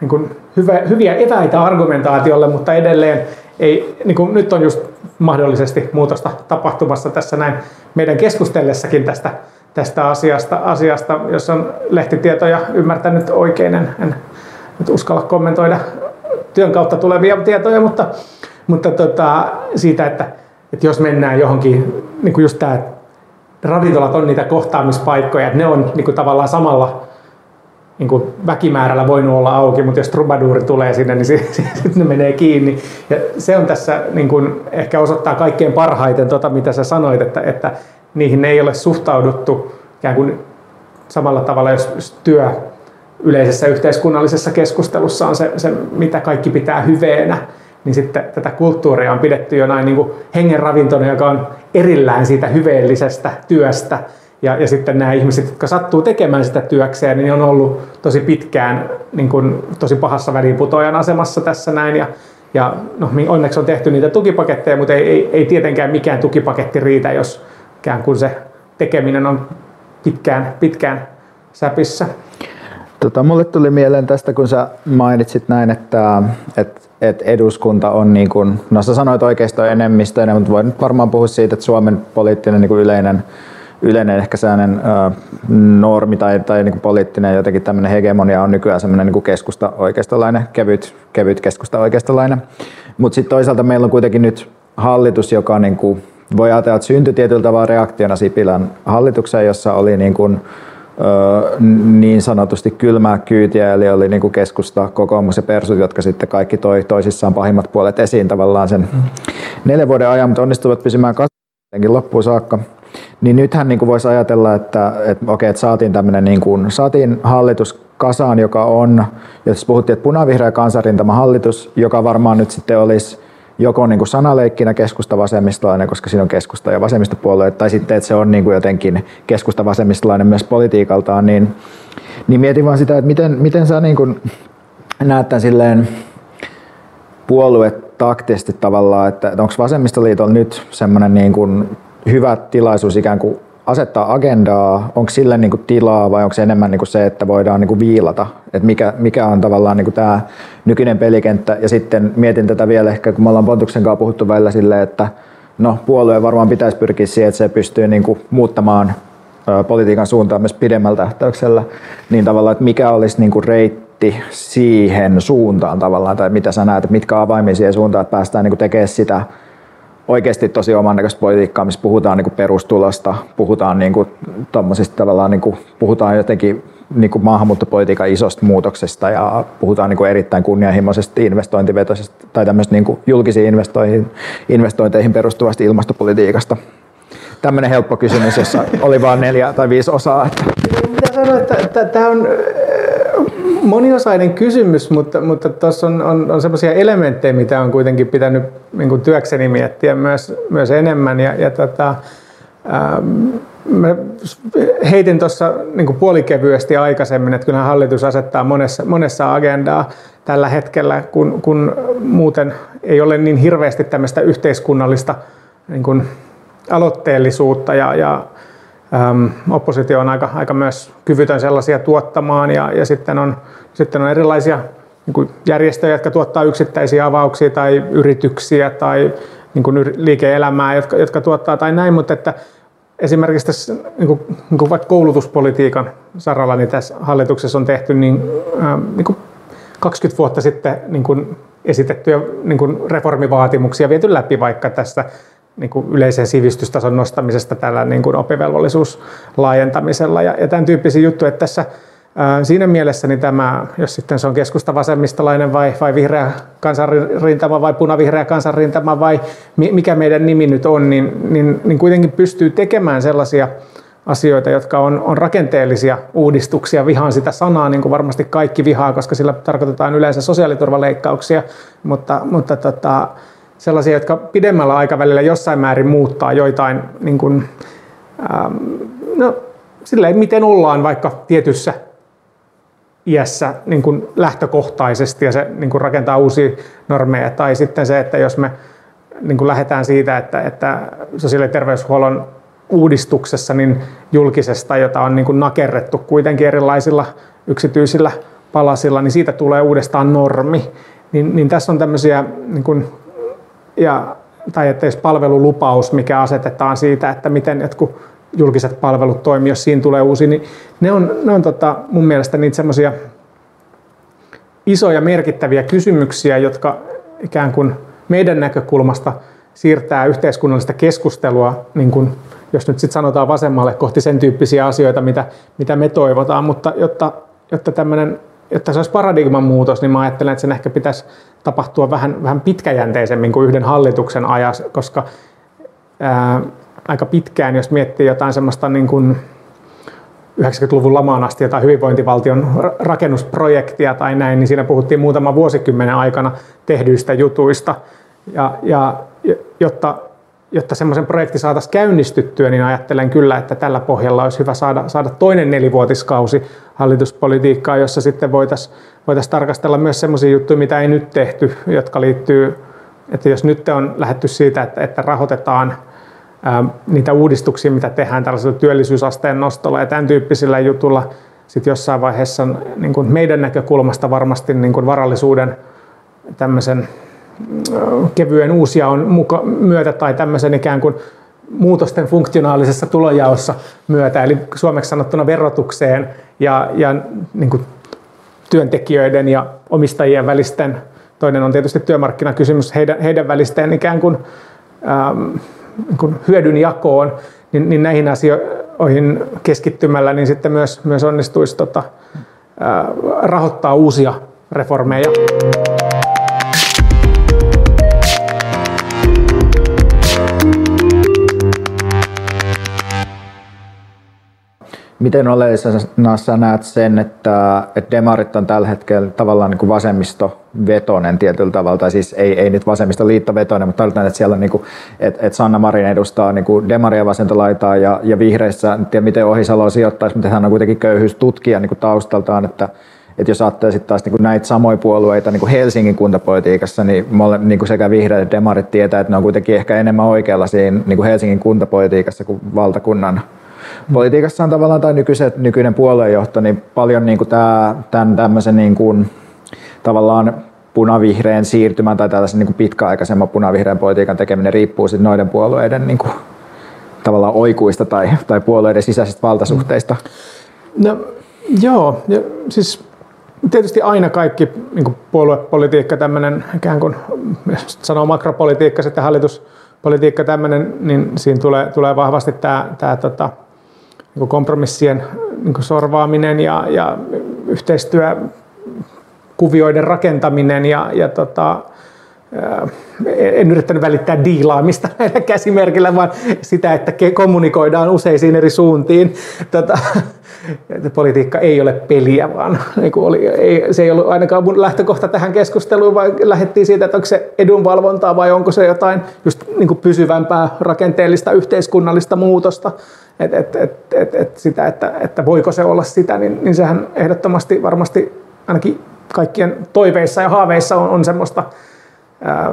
Speaker 1: niin kuin hyvä, hyviä eväitä argumentaatiolle, mutta edelleen ei, niin kuin nyt on just mahdollisesti muutosta tapahtumassa tässä näin meidän keskustellessakin tästä tästä asiasta, asiasta jos on lehtitietoja ymmärtänyt oikein. En, en nyt uskalla kommentoida työn kautta tulevia tietoja, mutta, mutta tota, siitä, että, että jos mennään johonkin, niin kuin just tämä, ravintolat on niitä kohtaamispaikkoja, että ne on niin kuin tavallaan samalla niin kuin väkimäärällä voinut olla auki, mutta jos trubaduuri tulee sinne, niin sitten ne menee kiinni. Ja se on tässä niin kuin ehkä osoittaa kaikkein parhaiten, tota, mitä sä sanoit, että, että niihin ei ole suhtauduttu ikään kuin samalla tavalla, jos työ yleisessä yhteiskunnallisessa keskustelussa on se, se mitä kaikki pitää hyveenä, niin sitten tätä kulttuuria on pidetty jo näin niin kuin hengenravintona, joka on erillään siitä hyveellisestä työstä. Ja, ja sitten nämä ihmiset, jotka sattuu tekemään sitä työkseen, niin on ollut tosi pitkään niin kuin, tosi pahassa väliinputoajan asemassa tässä näin. Ja, ja no, onneksi on tehty niitä tukipaketteja, mutta ei, ei, ei tietenkään mikään tukipaketti riitä, jos ikään kuin se tekeminen on pitkään, pitkään säpissä.
Speaker 2: Tota, mulle tuli mieleen tästä, kun sä mainitsit näin, että, että, että eduskunta on, niin kuin, no sä sanoit oikeisto enemmistöinen, mutta voin nyt varmaan puhua siitä, että Suomen poliittinen niin kuin yleinen, yleinen ehkä sellainen ö, normi tai, tai niin kuin poliittinen jotenkin tämmöinen hegemonia on nykyään semmoinen niin keskusta oikeistolainen, kevyt, kevyt keskusta oikeistolainen. Mutta sitten toisaalta meillä on kuitenkin nyt hallitus, joka niin kuin, voi ajatella, että syntyi tietyllä tavalla reaktiona Sipilän hallitukseen, jossa oli niin kuin niin sanotusti kylmää kyytiä, eli oli niin kuin keskusta, kokoomus ja persut, jotka sitten kaikki toi toisissaan pahimmat puolet esiin tavallaan sen neljän vuoden ajan, mutta onnistuivat pysymään kasvatenkin loppuun saakka. Niin nythän niin kuin voisi ajatella, että, että, okei, että saatiin tämmöinen niin kuin, saatiin hallitus kasaan, joka on, jos puhuttiin, että punavihreä kansanrintama hallitus, joka varmaan nyt sitten olisi joko niin kuin sanaleikkinä keskusta-vasemmistolainen, koska siinä on keskusta- ja vasemmistopuolue, tai sitten, että se on niin kuin jotenkin keskusta-vasemmistolainen myös politiikaltaan, niin, niin mietin vaan sitä, että miten, miten sä niin kuin näet tämän silleen puolue taktisesti tavallaan, että onko vasemmistoliitolla nyt semmoinen niin kuin hyvä tilaisuus ikään kuin asettaa agendaa, onko sille niin kuin tilaa vai onko se enemmän niin kuin se, että voidaan niin kuin viilata, että mikä, mikä on tavallaan niin kuin tämä nykyinen pelikenttä? Ja sitten mietin tätä vielä ehkä, kun me ollaan Pontuksen kanssa puhuttu välillä silleen, että no puolue varmaan pitäisi pyrkiä siihen, että se pystyy niin kuin muuttamaan politiikan suuntaan myös pidemmällä tähtäyksellä, niin tavallaan, että mikä olisi niin kuin reitti siihen suuntaan tavallaan, tai mitä sä näet, mitkä avaimia siihen suuntaan, että päästään niin kuin tekemään sitä oikeasti tosi oman näköistä politiikkaa, missä puhutaan niin kuin perustulosta, puhutaan niin kuin, tavallaan niin kuin, puhutaan jotenkin niin kuin maahanmuuttopolitiikan isosta muutoksesta ja puhutaan niin kuin erittäin kunnianhimoisesta investointivetoisesta tai tämmöistä niin kuin julkisiin investointeihin, investointeihin perustuvasta ilmastopolitiikasta. Tämmöinen helppo kysymys, jossa oli vain neljä tai viisi osaa.
Speaker 1: Että, että tämä on moniosainen kysymys, mutta, mutta tuossa on, on, on sellaisia elementtejä, mitä on kuitenkin pitänyt niin kuin työkseni miettiä myös, myös enemmän. Ja, ja tota, ähm, mä heitin tuossa niin puolikevyesti aikaisemmin, että kyllähän hallitus asettaa monessa, monessa agendaa tällä hetkellä, kun, kun muuten ei ole niin hirveästi tämmöistä yhteiskunnallista niin kuin aloitteellisuutta ja, ja äm, oppositio on aika, aika myös kyvytön sellaisia tuottamaan ja, ja sitten, on, sitten on erilaisia niin kuin järjestöjä, jotka tuottaa yksittäisiä avauksia tai yrityksiä tai niin kuin liike-elämää, jotka, jotka tuottaa tai näin, mutta että esimerkiksi tässä niin kuin, niin kuin vaikka koulutuspolitiikan saralla, niin tässä hallituksessa on tehty niin, niin kuin 20 vuotta sitten niin kuin esitettyjä niin kuin reformivaatimuksia viety läpi vaikka tässä niin kuin yleisen sivistystason nostamisesta tällä niin kuin oppivelvollisuuslaajentamisella ja, ja tämän tyyppisiä juttuja, että tässä ää, siinä mielessä niin tämä, jos sitten se on keskusta vasemmistolainen vai, vai vihreä kansanrintama vai punavihreä kansanrintama vai mikä meidän nimi nyt on, niin, niin, niin kuitenkin pystyy tekemään sellaisia asioita, jotka on, on rakenteellisia uudistuksia. Vihaan sitä sanaa, niin kuin varmasti kaikki vihaa, koska sillä tarkoitetaan yleensä sosiaaliturvaleikkauksia, mutta, mutta tota, sellaisia, jotka pidemmällä aikavälillä jossain määrin muuttaa joitain, niin kuin, ähm, no, silleen, miten ollaan vaikka tietyssä iässä niin kuin lähtökohtaisesti ja se niin kuin rakentaa uusia normeja. Tai sitten se, että jos me niin kuin lähdetään siitä, että, että sosiaali- ja terveyshuollon uudistuksessa niin julkisesta, jota on niin kuin nakerrettu kuitenkin erilaisilla yksityisillä palasilla, niin siitä tulee uudestaan normi. Niin, niin tässä on tämmöisiä niin kuin ja, tai että jos palvelulupaus, mikä asetetaan siitä, että miten jotkut julkiset palvelut toimii, jos siinä tulee uusi, niin ne on, ne on tota, mun mielestä niitä semmoisia isoja merkittäviä kysymyksiä, jotka ikään kuin meidän näkökulmasta siirtää yhteiskunnallista keskustelua, niin kuin, jos nyt sitten sanotaan vasemmalle, kohti sen tyyppisiä asioita, mitä, mitä me toivotaan, mutta jotta, jotta tämmöinen jotta se olisi paradigman muutos, niin mä ajattelen, että sen ehkä pitäisi tapahtua vähän, vähän pitkäjänteisemmin kuin yhden hallituksen ajassa, koska ää, aika pitkään, jos miettii jotain semmoista niin kuin 90-luvun lamaan asti jotain hyvinvointivaltion rakennusprojektia tai näin, niin siinä puhuttiin muutama vuosikymmenen aikana tehdyistä jutuista. Ja, ja jotta jotta semmoisen projekti saataisiin käynnistyttyä, niin ajattelen kyllä, että tällä pohjalla olisi hyvä saada, saada toinen nelivuotiskausi hallituspolitiikkaa, jossa sitten voitaisiin voitais tarkastella myös semmoisia juttuja, mitä ei nyt tehty, jotka liittyy, että jos nyt on lähetty siitä, että, että rahoitetaan ää, niitä uudistuksia, mitä tehdään tällaisella työllisyysasteen nostolla ja tämän tyyppisillä jutulla, sitten jossain vaiheessa niin kuin meidän näkökulmasta varmasti niin kuin varallisuuden tämmöisen kevyen uusia muka, myötä tai tämmöisen ikään kuin muutosten funktionaalisessa tulojaossa myötä, eli suomeksi sanottuna verotukseen ja, ja niin kuin työntekijöiden ja omistajien välisten, toinen on tietysti työmarkkinakysymys, heidän, heidän välisten ikään kuin, ähm, niin kuin hyödyn jakoon, niin, niin näihin asio- asioihin keskittymällä, niin sitten myös, myös onnistuisi tota, rahoittaa uusia reformeja.
Speaker 2: Miten oleellisena sä näet sen, että, että demarit on tällä hetkellä tavallaan niin kuin vasemmistovetonen tietyllä tavalla, tai siis ei, ei nyt vasemmistoliittovetonen, mutta tarkoitan, että siellä niin kuin, että, että Sanna Marin edustaa niin kuin demaria vasentolaitaa ja, ja vihreissä, en tiedä miten Ohisalo sijoittaisi, mutta hän on kuitenkin köyhyystutkija niin kuin taustaltaan, että, että jos ajattelee sitten taas niin näitä samoja puolueita niin kuin Helsingin kuntapolitiikassa, niin, mole, niin kuin sekä vihreät että demarit tietää, että ne on kuitenkin ehkä enemmän oikealla siinä niin kuin Helsingin kuntapolitiikassa kuin valtakunnan politiikassa on tavallaan tai nykyiset, nykyinen puoluejohto, niin paljon niin kuin tämä, tämän tämmöisen niin kuin, tavallaan punavihreän siirtymän tai tällaisen niin kuin pitkäaikaisemman punavihreän politiikan tekeminen riippuu sitten noiden puolueiden niin kuin, tavallaan oikuista tai, tai puolueiden sisäisistä valtasuhteista.
Speaker 1: No joo, ja siis tietysti aina kaikki niin puoluepolitiikka, tämmöinen ikään kuin sanoo makropolitiikka, sitten hallituspolitiikka tämmöinen, niin siinä tulee, tulee vahvasti tämä, tämä tota, niin kompromissien niin sorvaaminen ja, ja yhteistyökuvioiden rakentaminen ja, ja tota, en yrittänyt välittää diilaamista näillä käsimerkillä, vaan sitä, että kommunikoidaan useisiin eri suuntiin. Tota, että politiikka ei ole peliä, vaan niin oli, ei, se ei ollut ainakaan mun lähtökohta tähän keskusteluun, vaan lähdettiin siitä, että onko se edunvalvontaa vai onko se jotain just niin kuin pysyvämpää rakenteellista yhteiskunnallista muutosta. Et, et, et, et, et sitä, että, että voiko se olla sitä, niin, niin sehän ehdottomasti varmasti ainakin kaikkien toiveissa ja haaveissa on, on semmoista ää,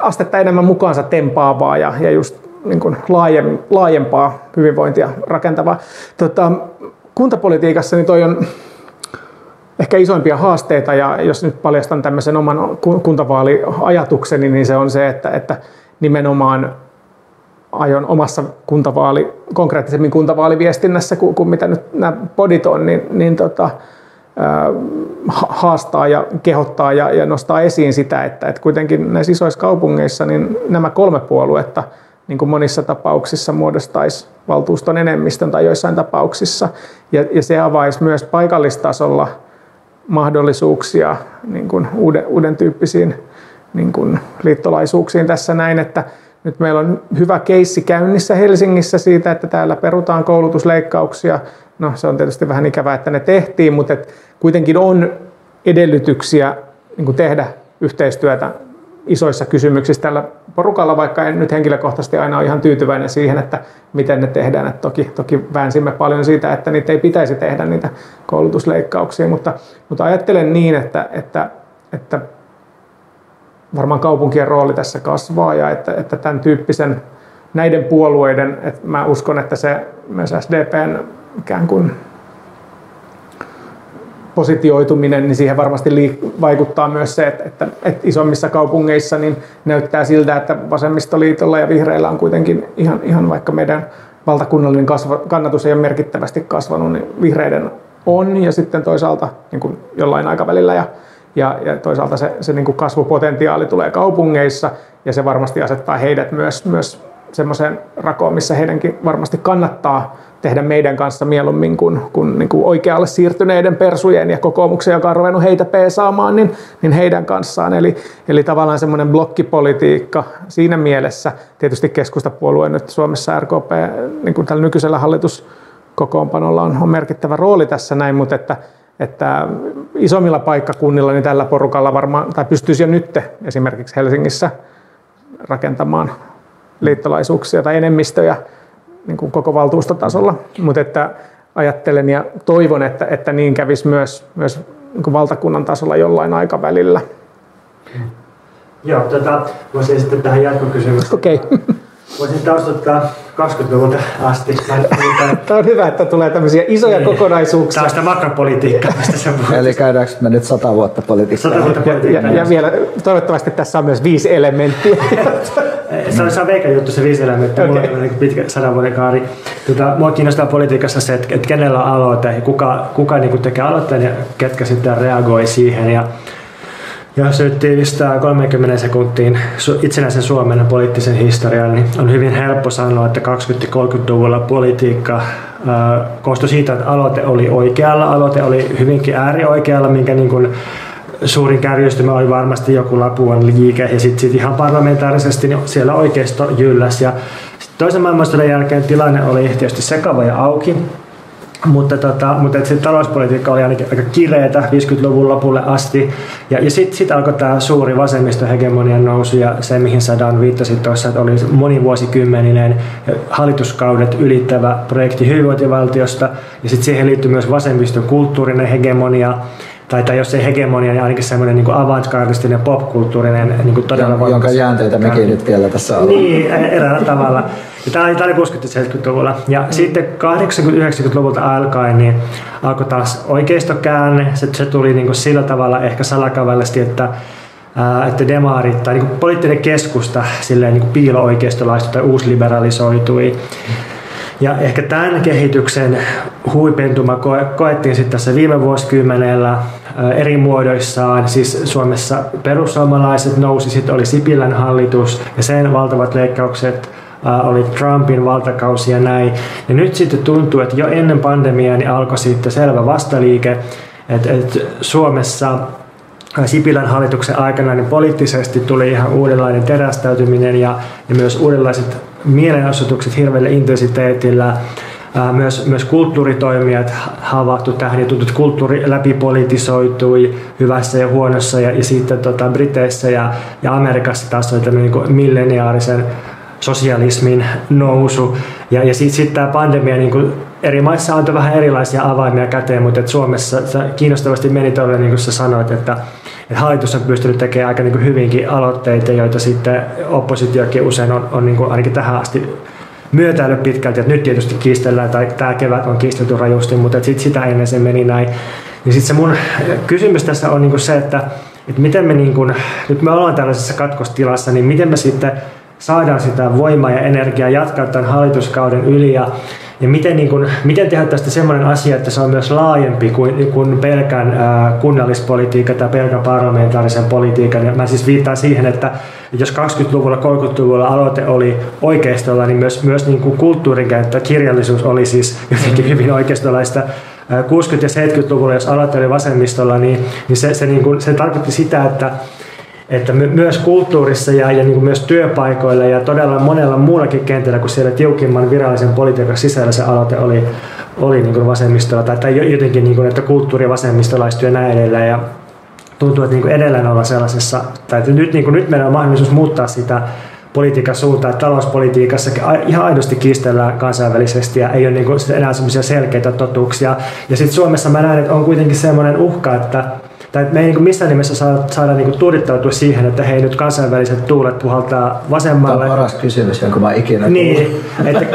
Speaker 1: astetta enemmän mukaansa tempaavaa ja, ja just niin kuin laajem, laajempaa hyvinvointia rakentavaa. Tota, kuntapolitiikassa niin toi on ehkä isoimpia haasteita ja jos nyt paljastan tämmöisen oman kuntavaaliajatukseni, niin se on se, että, että nimenomaan aion omassa kuntavaali, konkreettisemmin kuntavaaliviestinnässä kuin, kuin mitä nyt nämä podit on, niin, niin tota, haastaa ja kehottaa ja, ja nostaa esiin sitä, että, että kuitenkin näissä isoissa kaupungeissa niin nämä kolme puoluetta niin kuin monissa tapauksissa muodostaisi valtuuston enemmistön tai joissain tapauksissa. Ja, ja se avaisi myös paikallistasolla mahdollisuuksia niin kuin uuden, uuden tyyppisiin niin kuin liittolaisuuksiin tässä näin, että nyt meillä on hyvä keissi käynnissä Helsingissä siitä, että täällä perutaan koulutusleikkauksia. No se on tietysti vähän ikävää, että ne tehtiin, mutta et kuitenkin on edellytyksiä niin tehdä yhteistyötä isoissa kysymyksissä tällä porukalla, vaikka en nyt henkilökohtaisesti aina ole ihan tyytyväinen siihen, että miten ne tehdään. Et toki, toki väänsimme paljon siitä, että niitä ei pitäisi tehdä niitä koulutusleikkauksia, mutta, mutta ajattelen niin, että, että, että varmaan kaupunkien rooli tässä kasvaa ja että, että tämän tyyppisen näiden puolueiden, että mä uskon, että se myös SDPn ikään kuin positioituminen, niin siihen varmasti liik- vaikuttaa myös se, että, että, että isommissa kaupungeissa niin näyttää siltä, että vasemmistoliitolla ja vihreillä on kuitenkin ihan, ihan vaikka meidän valtakunnallinen kasva, kannatus ei ole merkittävästi kasvanut, niin vihreiden on ja sitten toisaalta niin kuin jollain aikavälillä ja ja, ja toisaalta se, se niin kuin kasvupotentiaali tulee kaupungeissa ja se varmasti asettaa heidät myös, myös semmoiseen rakoon, missä heidänkin varmasti kannattaa tehdä meidän kanssa mieluummin kuin, kuin, niin kuin oikealle siirtyneiden persujen ja kokoomuksen, joka on ruvennut heitä peesaamaan, niin, niin heidän kanssaan. Eli, eli tavallaan semmoinen blokkipolitiikka siinä mielessä, tietysti keskustapuolue nyt Suomessa RKP niin kuin tällä nykyisellä hallituskokoonpanolla on, on merkittävä rooli tässä näin, mutta että että isommilla paikkakunnilla niin tällä porukalla varmaan, tai pystyisi jo nyt esimerkiksi Helsingissä rakentamaan liittolaisuuksia tai enemmistöjä niin kuin koko valtuustotasolla, mutta että ajattelen ja toivon, että, että niin kävisi myös, myös niin kuin valtakunnan tasolla jollain aikavälillä.
Speaker 3: Joo, tota, voisin sitten tähän jatkokysymykseen.
Speaker 1: Okei. Okay.
Speaker 3: Voisin taustottaa 20-luvulta asti.
Speaker 1: Tämä on hyvä, että tulee tämmöisiä isoja niin. kokonaisuuksia.
Speaker 3: Tämä on sitä makropolitiikkaa, mistä
Speaker 2: se Eli käydäänkö me nyt sata vuotta politiikkaa?
Speaker 3: Sata vuotta
Speaker 1: politiikkaa. Ja, ja, ja, vielä toivottavasti tässä on myös viisi elementtiä.
Speaker 3: se on, se on veikä juttu se viisi elementtiä. Okay. Mulla on niin pitkä sadan vuoden kaari. Tota, mua kiinnostaa politiikassa se, että, että kenellä on aloite, kuka, kuka niin tekee aloitteen ja ketkä sitten reagoi siihen. Ja Jos nyt tiivistää 30 sekuntiin itsenäisen Suomen poliittisen historian, niin on hyvin helppo sanoa, että 20-30-luvulla politiikka koostui siitä, että aloite oli oikealla, aloite oli hyvinkin äärioikealla, minkä niin kuin suurin kärjistymä oli varmasti joku Lapuan liike ja sitten sit ihan parlamentaarisesti niin siellä oikeisto jylläs. Ja toisen maailmansodan jälkeen tilanne oli tietysti sekava ja auki. Mutta, tota, mutta se talouspolitiikka oli ainakin aika kireetä 50-luvun lopulle asti. Ja, ja sitten sit alkoi tämä suuri vasemmistohegemonian nousu ja se, mihin Sadan viittasi tuossa, että oli monivuosikymmeninen hallituskaudet ylittävä projekti hyvinvointivaltiosta. Ja sitten siihen liittyy myös vasemmistokulttuurinen hegemonia tai, tai jos ei hegemonia, niin ainakin semmoinen niin avantgardistinen popkulttuurinen niin kuin todella
Speaker 2: Jonka, jonka jäänteitä mekin nyt vielä tässä
Speaker 3: ollaan. Niin, eräällä tavalla. Ja tämä oli, tämä oli 60-70-luvulla. Ja mm. sitten 80-90-luvulta alkaen niin alkoi taas oikeistokäänne. Se, se tuli niin kuin sillä tavalla ehkä salakavallisesti, että että demaarit tai niin poliittinen keskusta silleen niin piilo-oikeistolaistui tai uusliberalisoitui. Mm ja ehkä tämän kehityksen huipentuma koettiin sitten tässä viime vuosikymmenellä eri muodoissaan. Siis Suomessa perussuomalaiset nousi, sitten oli Sipilän hallitus ja sen valtavat leikkaukset oli Trumpin valtakausi ja näin. Ja nyt sitten tuntuu, että jo ennen pandemiaa niin alkoi sitten selvä vastaliike, että, että Suomessa Sipilän hallituksen aikana niin poliittisesti tuli ihan uudenlainen terästäytyminen ja, ja myös uudenlaiset mielenosoitukset hirveällä intensiteetillä. Myös, myös kulttuuritoimijat ja tutut kulttuuri läpipolitisoitui hyvässä ja huonossa ja, ja sitten tota, Briteissä ja, ja Amerikassa taas oli tämmöinen niin milleniaarisen sosialismin nousu. Ja, ja sitten sit tämä pandemia niin kuin eri maissa antoi vähän erilaisia avaimia käteen, mutta et Suomessa kiinnostavasti meni tuolle, niin kuin sä sanoit, että että hallitus on pystynyt tekemään aika niin kuin hyvinkin aloitteita, joita sitten oppositiokin usein on, on niin kuin ainakin tähän asti myötäillyt pitkälti, että nyt tietysti kiistellään, tai tämä kevät on kiistelty rajusti, mutta sit sitä ennen se meni näin. Niin sitten se mun kysymys tässä on niin kuin se, että, että miten me, niin kuin, nyt me ollaan tällaisessa katkostilassa, niin miten me sitten saadaan sitä voimaa ja energiaa jatkaa tämän hallituskauden yli ja ja miten, niin kuin, miten tehdä tästä sellainen asia, että se on myös laajempi kuin, kuin pelkän ää, kunnallispolitiikan tai pelkän parlamentaarisen politiikan. Ja mä siis viittaan siihen, että jos 20-luvulla, 30-luvulla aloite oli oikeistolla, niin myös, myös niin kuin kulttuurin käyttö, kirjallisuus oli siis jotenkin hyvin oikeistolaista. 60- ja 70-luvulla, jos aloite oli vasemmistolla, niin, niin se, se, niin kuin, se tarkoitti sitä, että että myös kulttuurissa ja, ja niin myös työpaikoilla ja todella monella muullakin kentällä kuin siellä tiukimman virallisen politiikan sisällä se aloite oli, oli niin kuin vasemmistolla tai, tai jotenkin niin kuin, että kulttuuri vasemmistolaistui ja näin edelleen. Ja tuntuu, että niin kuin edelleen olla sellaisessa, tai että nyt, niin kuin, nyt meillä on mahdollisuus muuttaa sitä politiikan suuntaan, että talouspolitiikassa ihan aidosti kiistellään kansainvälisesti ja ei ole niin kuin enää sellaisia selkeitä totuuksia. Ja sitten Suomessa mä näen, että on kuitenkin semmoinen uhka, että tai me ei niin missään nimessä saada, saada niin tuudittautua siihen, että hei nyt kansainväliset tuulet puhaltaa vasemmalle.
Speaker 2: Tämä on paras kysymys, jonka mä ikinä
Speaker 3: Niin, että,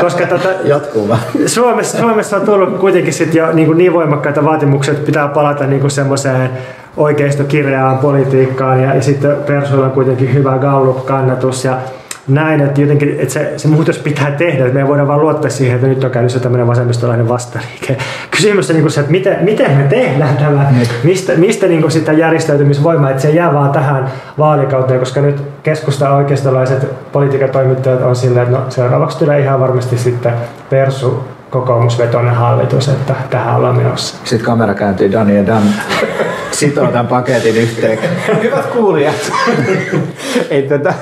Speaker 3: koska tota,
Speaker 2: Jatkuu
Speaker 3: Suomessa, Suomessa on tullut kuitenkin sit jo niin, niin voimakkaita vaatimuksia, että pitää palata niin semmoiseen oikeistokirjaan politiikkaan ja, ja sitten Persuilla on kuitenkin hyvä Gallup-kannatus ja näin, että jotenkin että se, se muutos pitää tehdä, että me ei voida vaan luottaa siihen, että nyt on käynyt se tämmöinen vasemmistolainen vastaliike. Kysymys on niin se, että miten, miten me tehdään tämä, niin. mistä, mistä niin kuin sitä järjestäytymisvoimaa, että se jää vaan tähän vaalikauteen, koska nyt keskusta oikeistolaiset politiikatoimittajat on silleen, että no seuraavaksi tulee ihan varmasti sitten Persu kokoomusvetoinen hallitus, että tähän ollaan menossa.
Speaker 2: Sitten kamera kääntyy Dani ja Dan sitoo tämän paketin yhteen.
Speaker 1: Hyvät kuulijat. Ei tätä,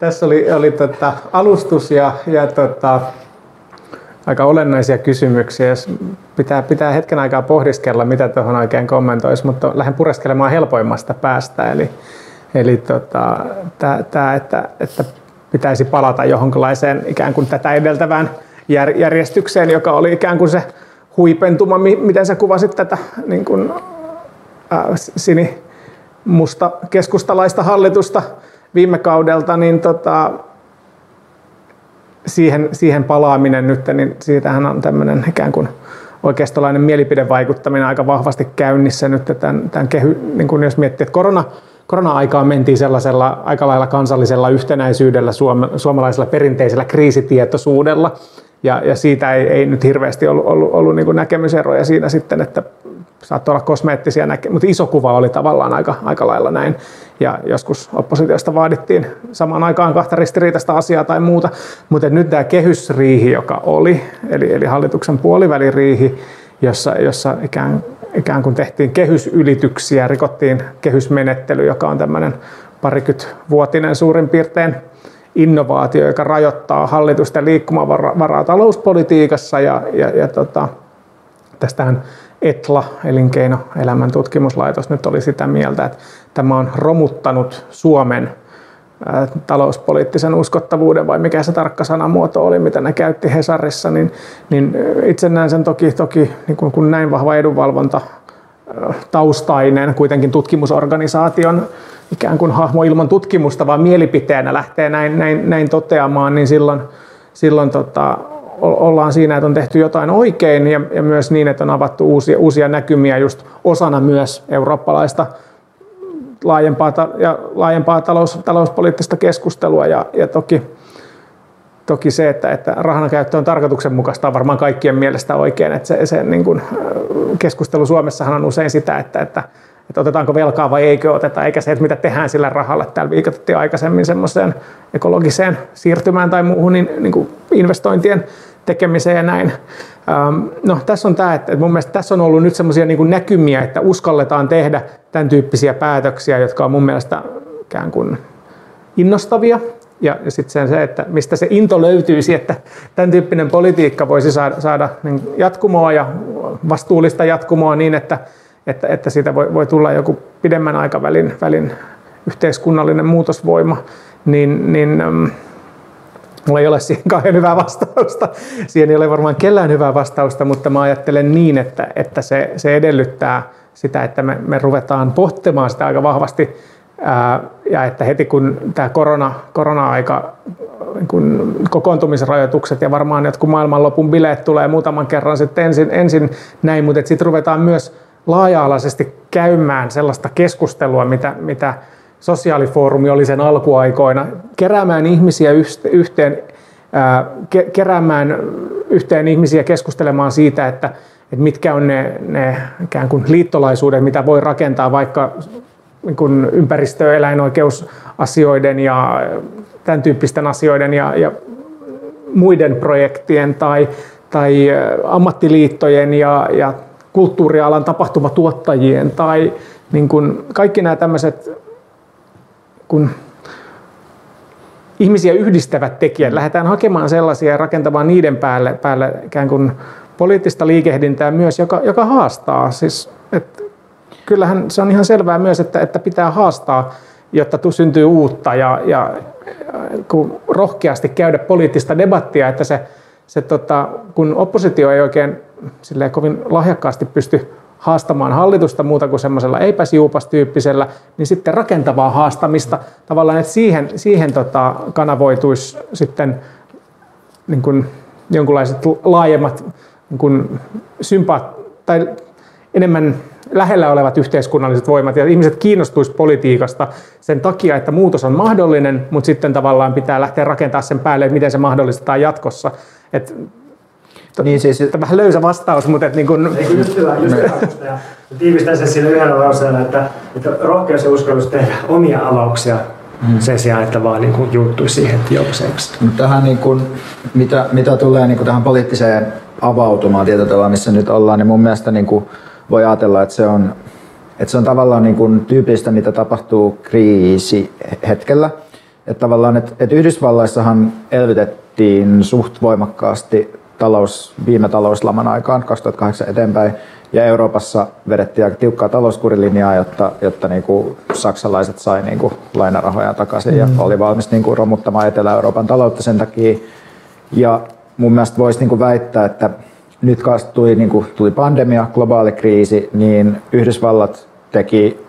Speaker 1: tässä oli, oli tota alustus ja, ja tota, aika olennaisia kysymyksiä. Jos pitää, pitää hetken aikaa pohdiskella, mitä tuohon oikein kommentoisi, mutta lähden pureskelemaan helpoimmasta päästä. Eli, eli tota, tämä, että, että pitäisi palata johonkinlaiseen ikään kuin tätä edeltävään järjestykseen, joka oli ikään kuin se huipentuma, miten sä kuvasit tätä niin kuin, äh, sini musta keskustalaista hallitusta viime kaudelta, niin tota, siihen, siihen palaaminen nyt, niin siitähän on tämmöinen ikään kuin oikeistolainen mielipidevaikuttaminen aika vahvasti käynnissä nyt tämän, tämän kehy, niin kuin jos miettii, että korona, korona-aikaan mentiin sellaisella aika lailla kansallisella yhtenäisyydellä, suom, suomalaisella perinteisellä kriisitietoisuudella, ja, ja siitä ei, ei nyt hirveästi ollut, ollut, ollut niin näkemyseroja siinä sitten, että saattoi olla kosmeettisia mutta iso kuva oli tavallaan aika, aika lailla näin. Ja joskus oppositiosta vaadittiin samaan aikaan kahta ristiriitaista asiaa tai muuta. Mutta nyt tämä kehysriihi, joka oli, eli, eli hallituksen puoliväliriihi, jossa, jossa ikään, ikään kuin tehtiin kehysylityksiä, rikottiin kehysmenettely, joka on tämmöinen parikymmenvuotinen suurin piirtein innovaatio, joka rajoittaa hallitusten liikkumavaraa talouspolitiikassa ja, ja, ja tota, tästähän ETLA, elinkeinoelämän tutkimuslaitos, nyt oli sitä mieltä, että tämä on romuttanut Suomen talouspoliittisen uskottavuuden, vai mikä se tarkka sanamuoto oli, mitä ne käytti Hesarissa, niin, niin itse näen sen toki, toki niin kun, kun näin vahva edunvalvonta taustainen kuitenkin tutkimusorganisaation ikään kuin hahmo ilman tutkimusta, vaan mielipiteenä lähtee näin, näin, näin toteamaan, niin silloin, silloin tota, ollaan siinä, että on tehty jotain oikein ja, ja myös niin, että on avattu uusia, uusia näkymiä just osana myös eurooppalaista laajempaa, ja laajempaa talous, talouspoliittista keskustelua ja, ja toki, toki se, että, että rahan käyttö on tarkoituksenmukaista on varmaan kaikkien mielestä oikein. Että se, se niin kuin, keskustelu Suomessahan on usein sitä, että, että että otetaanko velkaa vai eikö oteta, eikä se, että mitä tehdään sillä rahalla. Täällä viikotettiin aikaisemmin semmoiseen ekologiseen siirtymään tai muuhun niin, niin kuin investointien tekemiseen ja näin. Ähm, no, tässä on tämä, että mun mielestä tässä on ollut nyt semmoisia niin näkymiä, että uskalletaan tehdä tämän tyyppisiä päätöksiä, jotka on mun mielestä ikään kuin innostavia. Ja, ja sitten se, että mistä se into löytyisi, että tämän tyyppinen politiikka voisi saada, saada niin jatkumoa ja vastuullista jatkumoa niin, että, että, että siitä voi, voi tulla joku pidemmän aikavälin välin yhteiskunnallinen muutosvoima, niin, niin Mulla ei ole siihen kauhean hyvää vastausta. Siihen ei ole varmaan kellään hyvää vastausta, mutta mä ajattelen niin, että, että se, se edellyttää sitä, että me, me ruvetaan pohtimaan sitä aika vahvasti. Ää, ja että heti kun tämä korona, korona-aika, kun kokoontumisrajoitukset ja varmaan jotkut maailmanlopun bileet tulee muutaman kerran sitten ensin, ensin näin, mutta sitten ruvetaan myös laaja-alaisesti käymään sellaista keskustelua, mitä, mitä sosiaalifoorumi oli sen alkuaikoina, keräämään ihmisiä yhteen, keräämään yhteen ihmisiä keskustelemaan siitä, että, että mitkä on ne, ne ikään kuin liittolaisuudet, mitä voi rakentaa vaikka niin kuin ympäristö- eläinoikeusasioiden ja tämän tyyppisten asioiden ja, ja muiden projektien tai, tai ammattiliittojen ja, ja kulttuurialan tapahtumatuottajien tai niin kuin kaikki nämä tämmöiset kun ihmisiä yhdistävät tekijät, lähdetään hakemaan sellaisia ja rakentamaan niiden päälle, päälle ikään kuin poliittista liikehdintää myös, joka, joka haastaa. Siis, et, kyllähän se on ihan selvää myös, että, että pitää haastaa, jotta syntyy uutta ja, ja kun rohkeasti käydä poliittista debattia, että se, se tota, kun oppositio ei oikein kovin lahjakkaasti pysty haastamaan hallitusta muuta kuin semmoisella eipäsiupas-tyyppisellä, niin sitten rakentavaa haastamista tavallaan, että siihen, siihen tota, kanavoituisi sitten niin kuin jonkunlaiset laajemmat niin kuin sympa- tai enemmän lähellä olevat yhteiskunnalliset voimat ja ihmiset kiinnostuisi politiikasta sen takia, että muutos on mahdollinen, mutta sitten tavallaan pitää lähteä rakentamaan sen päälle, että miten se mahdollistetaan jatkossa. Et niin siis, Tämä vähän löysä vastaus, mutta et niin kun...
Speaker 3: Ei, just hyvä, just hyvä. Ja tiivistän sen sillä yhdellä lauseella, että, että rohkeus ja uskallus tehdä omia avauksia hmm. sen sijaan, että vaan niin juuttuisi siihen joukseeksi.
Speaker 2: Tähän, niin kuin, mitä, mitä tulee niin kuin tähän poliittiseen avautumaan tietyllä missä nyt ollaan, niin mun mielestä niin kuin voi ajatella, että se on, että se on tavallaan niin kuin tyypillistä, mitä tapahtuu kriisi hetkellä. Että tavallaan, että, että Yhdysvalloissahan elvytettiin suht voimakkaasti talous, viime talouslaman aikaan 2008 eteenpäin. Ja Euroopassa vedettiin aika tiukkaa talouskurilinjaa, jotta, jotta niin kuin saksalaiset sai niin kuin lainarahoja takaisin ja mm. oli valmis niin kuin romuttamaan Etelä-Euroopan taloutta sen takia. Ja mun mielestä voisi niin kuin väittää, että nyt tuli, niin kuin, tuli pandemia, globaali kriisi, niin Yhdysvallat teki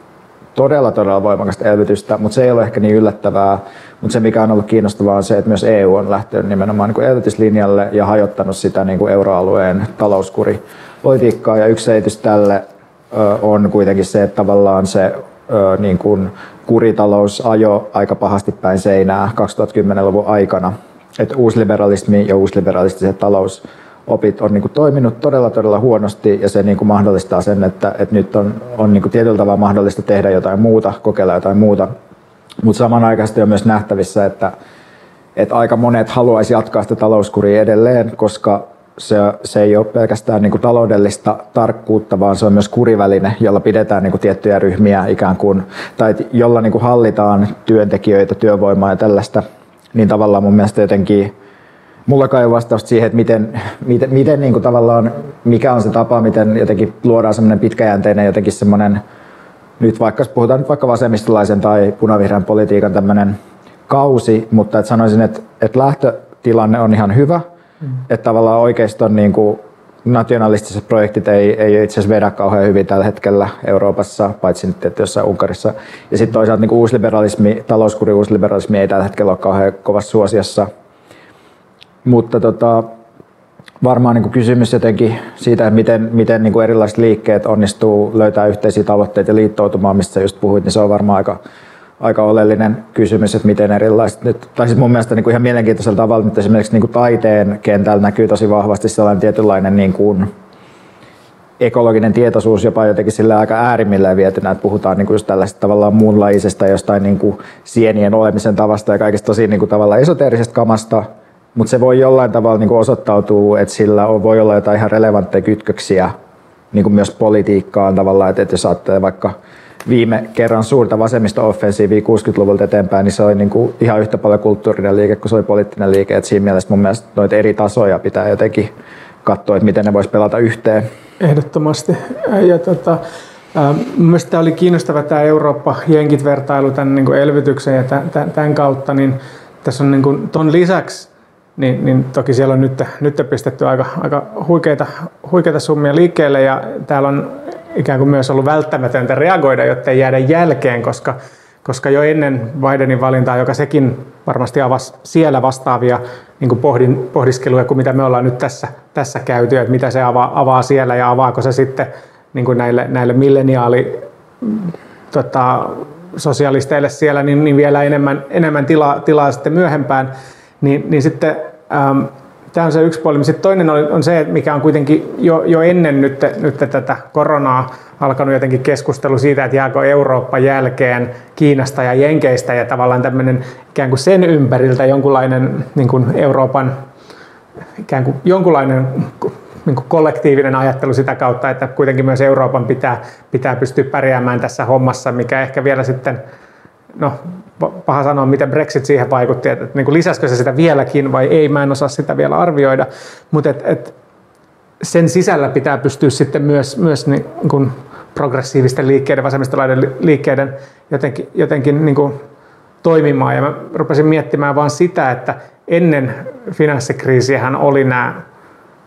Speaker 2: todella todella voimakasta elvytystä, mutta se ei ole ehkä niin yllättävää. Mutta se mikä on ollut kiinnostavaa on se, että myös EU on lähtenyt nimenomaan niin elvytyslinjalle ja hajottanut sitä niin kuin euroalueen talouskuripolitiikkaa. Ja yksi selitys tälle on kuitenkin se, että tavallaan se niin kuin kuritalous ajo aika pahasti päin seinää 2010-luvun aikana. Että uusliberalismi ja uusliberalistiset talous opit on niin kuin toiminut todella todella huonosti ja se niin kuin mahdollistaa sen, että, että nyt on, on niin kuin tietyllä tavalla mahdollista tehdä jotain muuta, kokeilla jotain muuta. Mutta samanaikaisesti on myös nähtävissä, että, että aika monet haluaisi jatkaa sitä talouskuria edelleen, koska se, se ei ole pelkästään niin kuin taloudellista tarkkuutta, vaan se on myös kuriväline, jolla pidetään niin kuin tiettyjä ryhmiä ikään kuin, tai jolla niin kuin hallitaan työntekijöitä, työvoimaa ja tällaista. Niin tavallaan mun mielestä jotenkin mulla kai on vastausta siihen, että miten, miten, miten niin kuin tavallaan, mikä on se tapa, miten jotenkin luodaan semmoinen pitkäjänteinen jotenkin semmoinen, nyt vaikka puhutaan nyt vaikka vasemmistolaisen tai punavihreän politiikan tämmöinen kausi, mutta että sanoisin, että, että lähtötilanne on ihan hyvä, mm. että tavallaan oikeiston niin kuin nationalistiset projektit ei, ei itse asiassa vedä kauhean hyvin tällä hetkellä Euroopassa, paitsi nyt että jossain Unkarissa. Ja sitten toisaalta niin uusliberalismi, talouskuri uusliberalismi ei tällä hetkellä ole kauhean kovassa suosiossa mutta tota, varmaan niin kuin kysymys jotenkin siitä, että miten, miten niin kuin erilaiset liikkeet onnistuu löytää yhteisiä tavoitteita ja liittoutumaan, mistä just puhuit, niin se on varmaan aika, aika oleellinen kysymys, että miten erilaiset, nyt, tai siis mun mielestä niin kuin ihan mielenkiintoisella tavalla, että esimerkiksi niin kuin taiteen kentällä näkyy tosi vahvasti sellainen tietynlainen niin kuin ekologinen tietoisuus jopa jotenkin sillä aika äärimmilleen vietynä, että puhutaan niin kuin just tällaista tavallaan muunlaisesta jostain niin kuin sienien olemisen tavasta ja kaikesta tosi niin kuin tavallaan esoteerisesta kamasta, mutta se voi jollain tavalla niin osoittautua, että sillä on, voi olla jotain ihan relevantteja kytköksiä niin kuin myös politiikkaan tavallaan, että, että jos ajattelee vaikka viime kerran suurta vasemmisto-offensiivia 60-luvulta eteenpäin, niin se oli niin kuin ihan yhtä paljon kulttuurinen liike kuin se oli poliittinen liike. Et siinä mielessä mun mielestä noita eri tasoja pitää jotenkin katsoa, että miten ne voisi pelata yhteen.
Speaker 1: Ehdottomasti. Ja tota, Mielestäni tämä oli kiinnostava tämä Eurooppa-jenkit-vertailu tämän niin kuin elvytyksen ja tämän kautta, niin tässä on niin kuin, ton lisäksi niin, niin toki siellä on nyt, nyt pistetty aika, aika huikeita, huikeita summia liikkeelle ja täällä on ikään kuin myös ollut välttämätöntä reagoida, jotta ei jäädä jälkeen, koska, koska jo ennen Bidenin valintaa, joka sekin varmasti avasi siellä vastaavia niin kuin pohdin, pohdiskeluja kuin mitä me ollaan nyt tässä, tässä käyty, että mitä se avaa, avaa siellä ja avaako se sitten niin kuin näille, näille milleniaali tota, sosialisteille siellä, niin, niin vielä enemmän, enemmän tilaa, tilaa sitten myöhempään. Niin, niin sitten ähm, tämä on se yksi puoli. Sitten toinen on, on se, mikä on kuitenkin jo, jo ennen nyt, nyt tätä koronaa alkanut jotenkin keskustelu siitä, että jääkö Eurooppa jälkeen Kiinasta ja Jenkeistä ja tavallaan tämmöinen ikään kuin sen ympäriltä jonkunlainen niin kuin Euroopan ikään kuin jonkunlainen niin kuin kollektiivinen ajattelu sitä kautta, että kuitenkin myös Euroopan pitää, pitää pystyä pärjäämään tässä hommassa, mikä ehkä vielä sitten no paha sanoa, miten Brexit siihen vaikutti, että, että niin kuin lisäskö se sitä vieläkin vai ei, mä en osaa sitä vielä arvioida, mutta et, et sen sisällä pitää pystyä sitten myös, myös niin kuin progressiivisten liikkeiden, vasemmistolaiden liikkeiden jotenkin, jotenkin niin kuin toimimaan. Ja mä rupesin miettimään vaan sitä, että ennen finanssikriisiähän oli nämä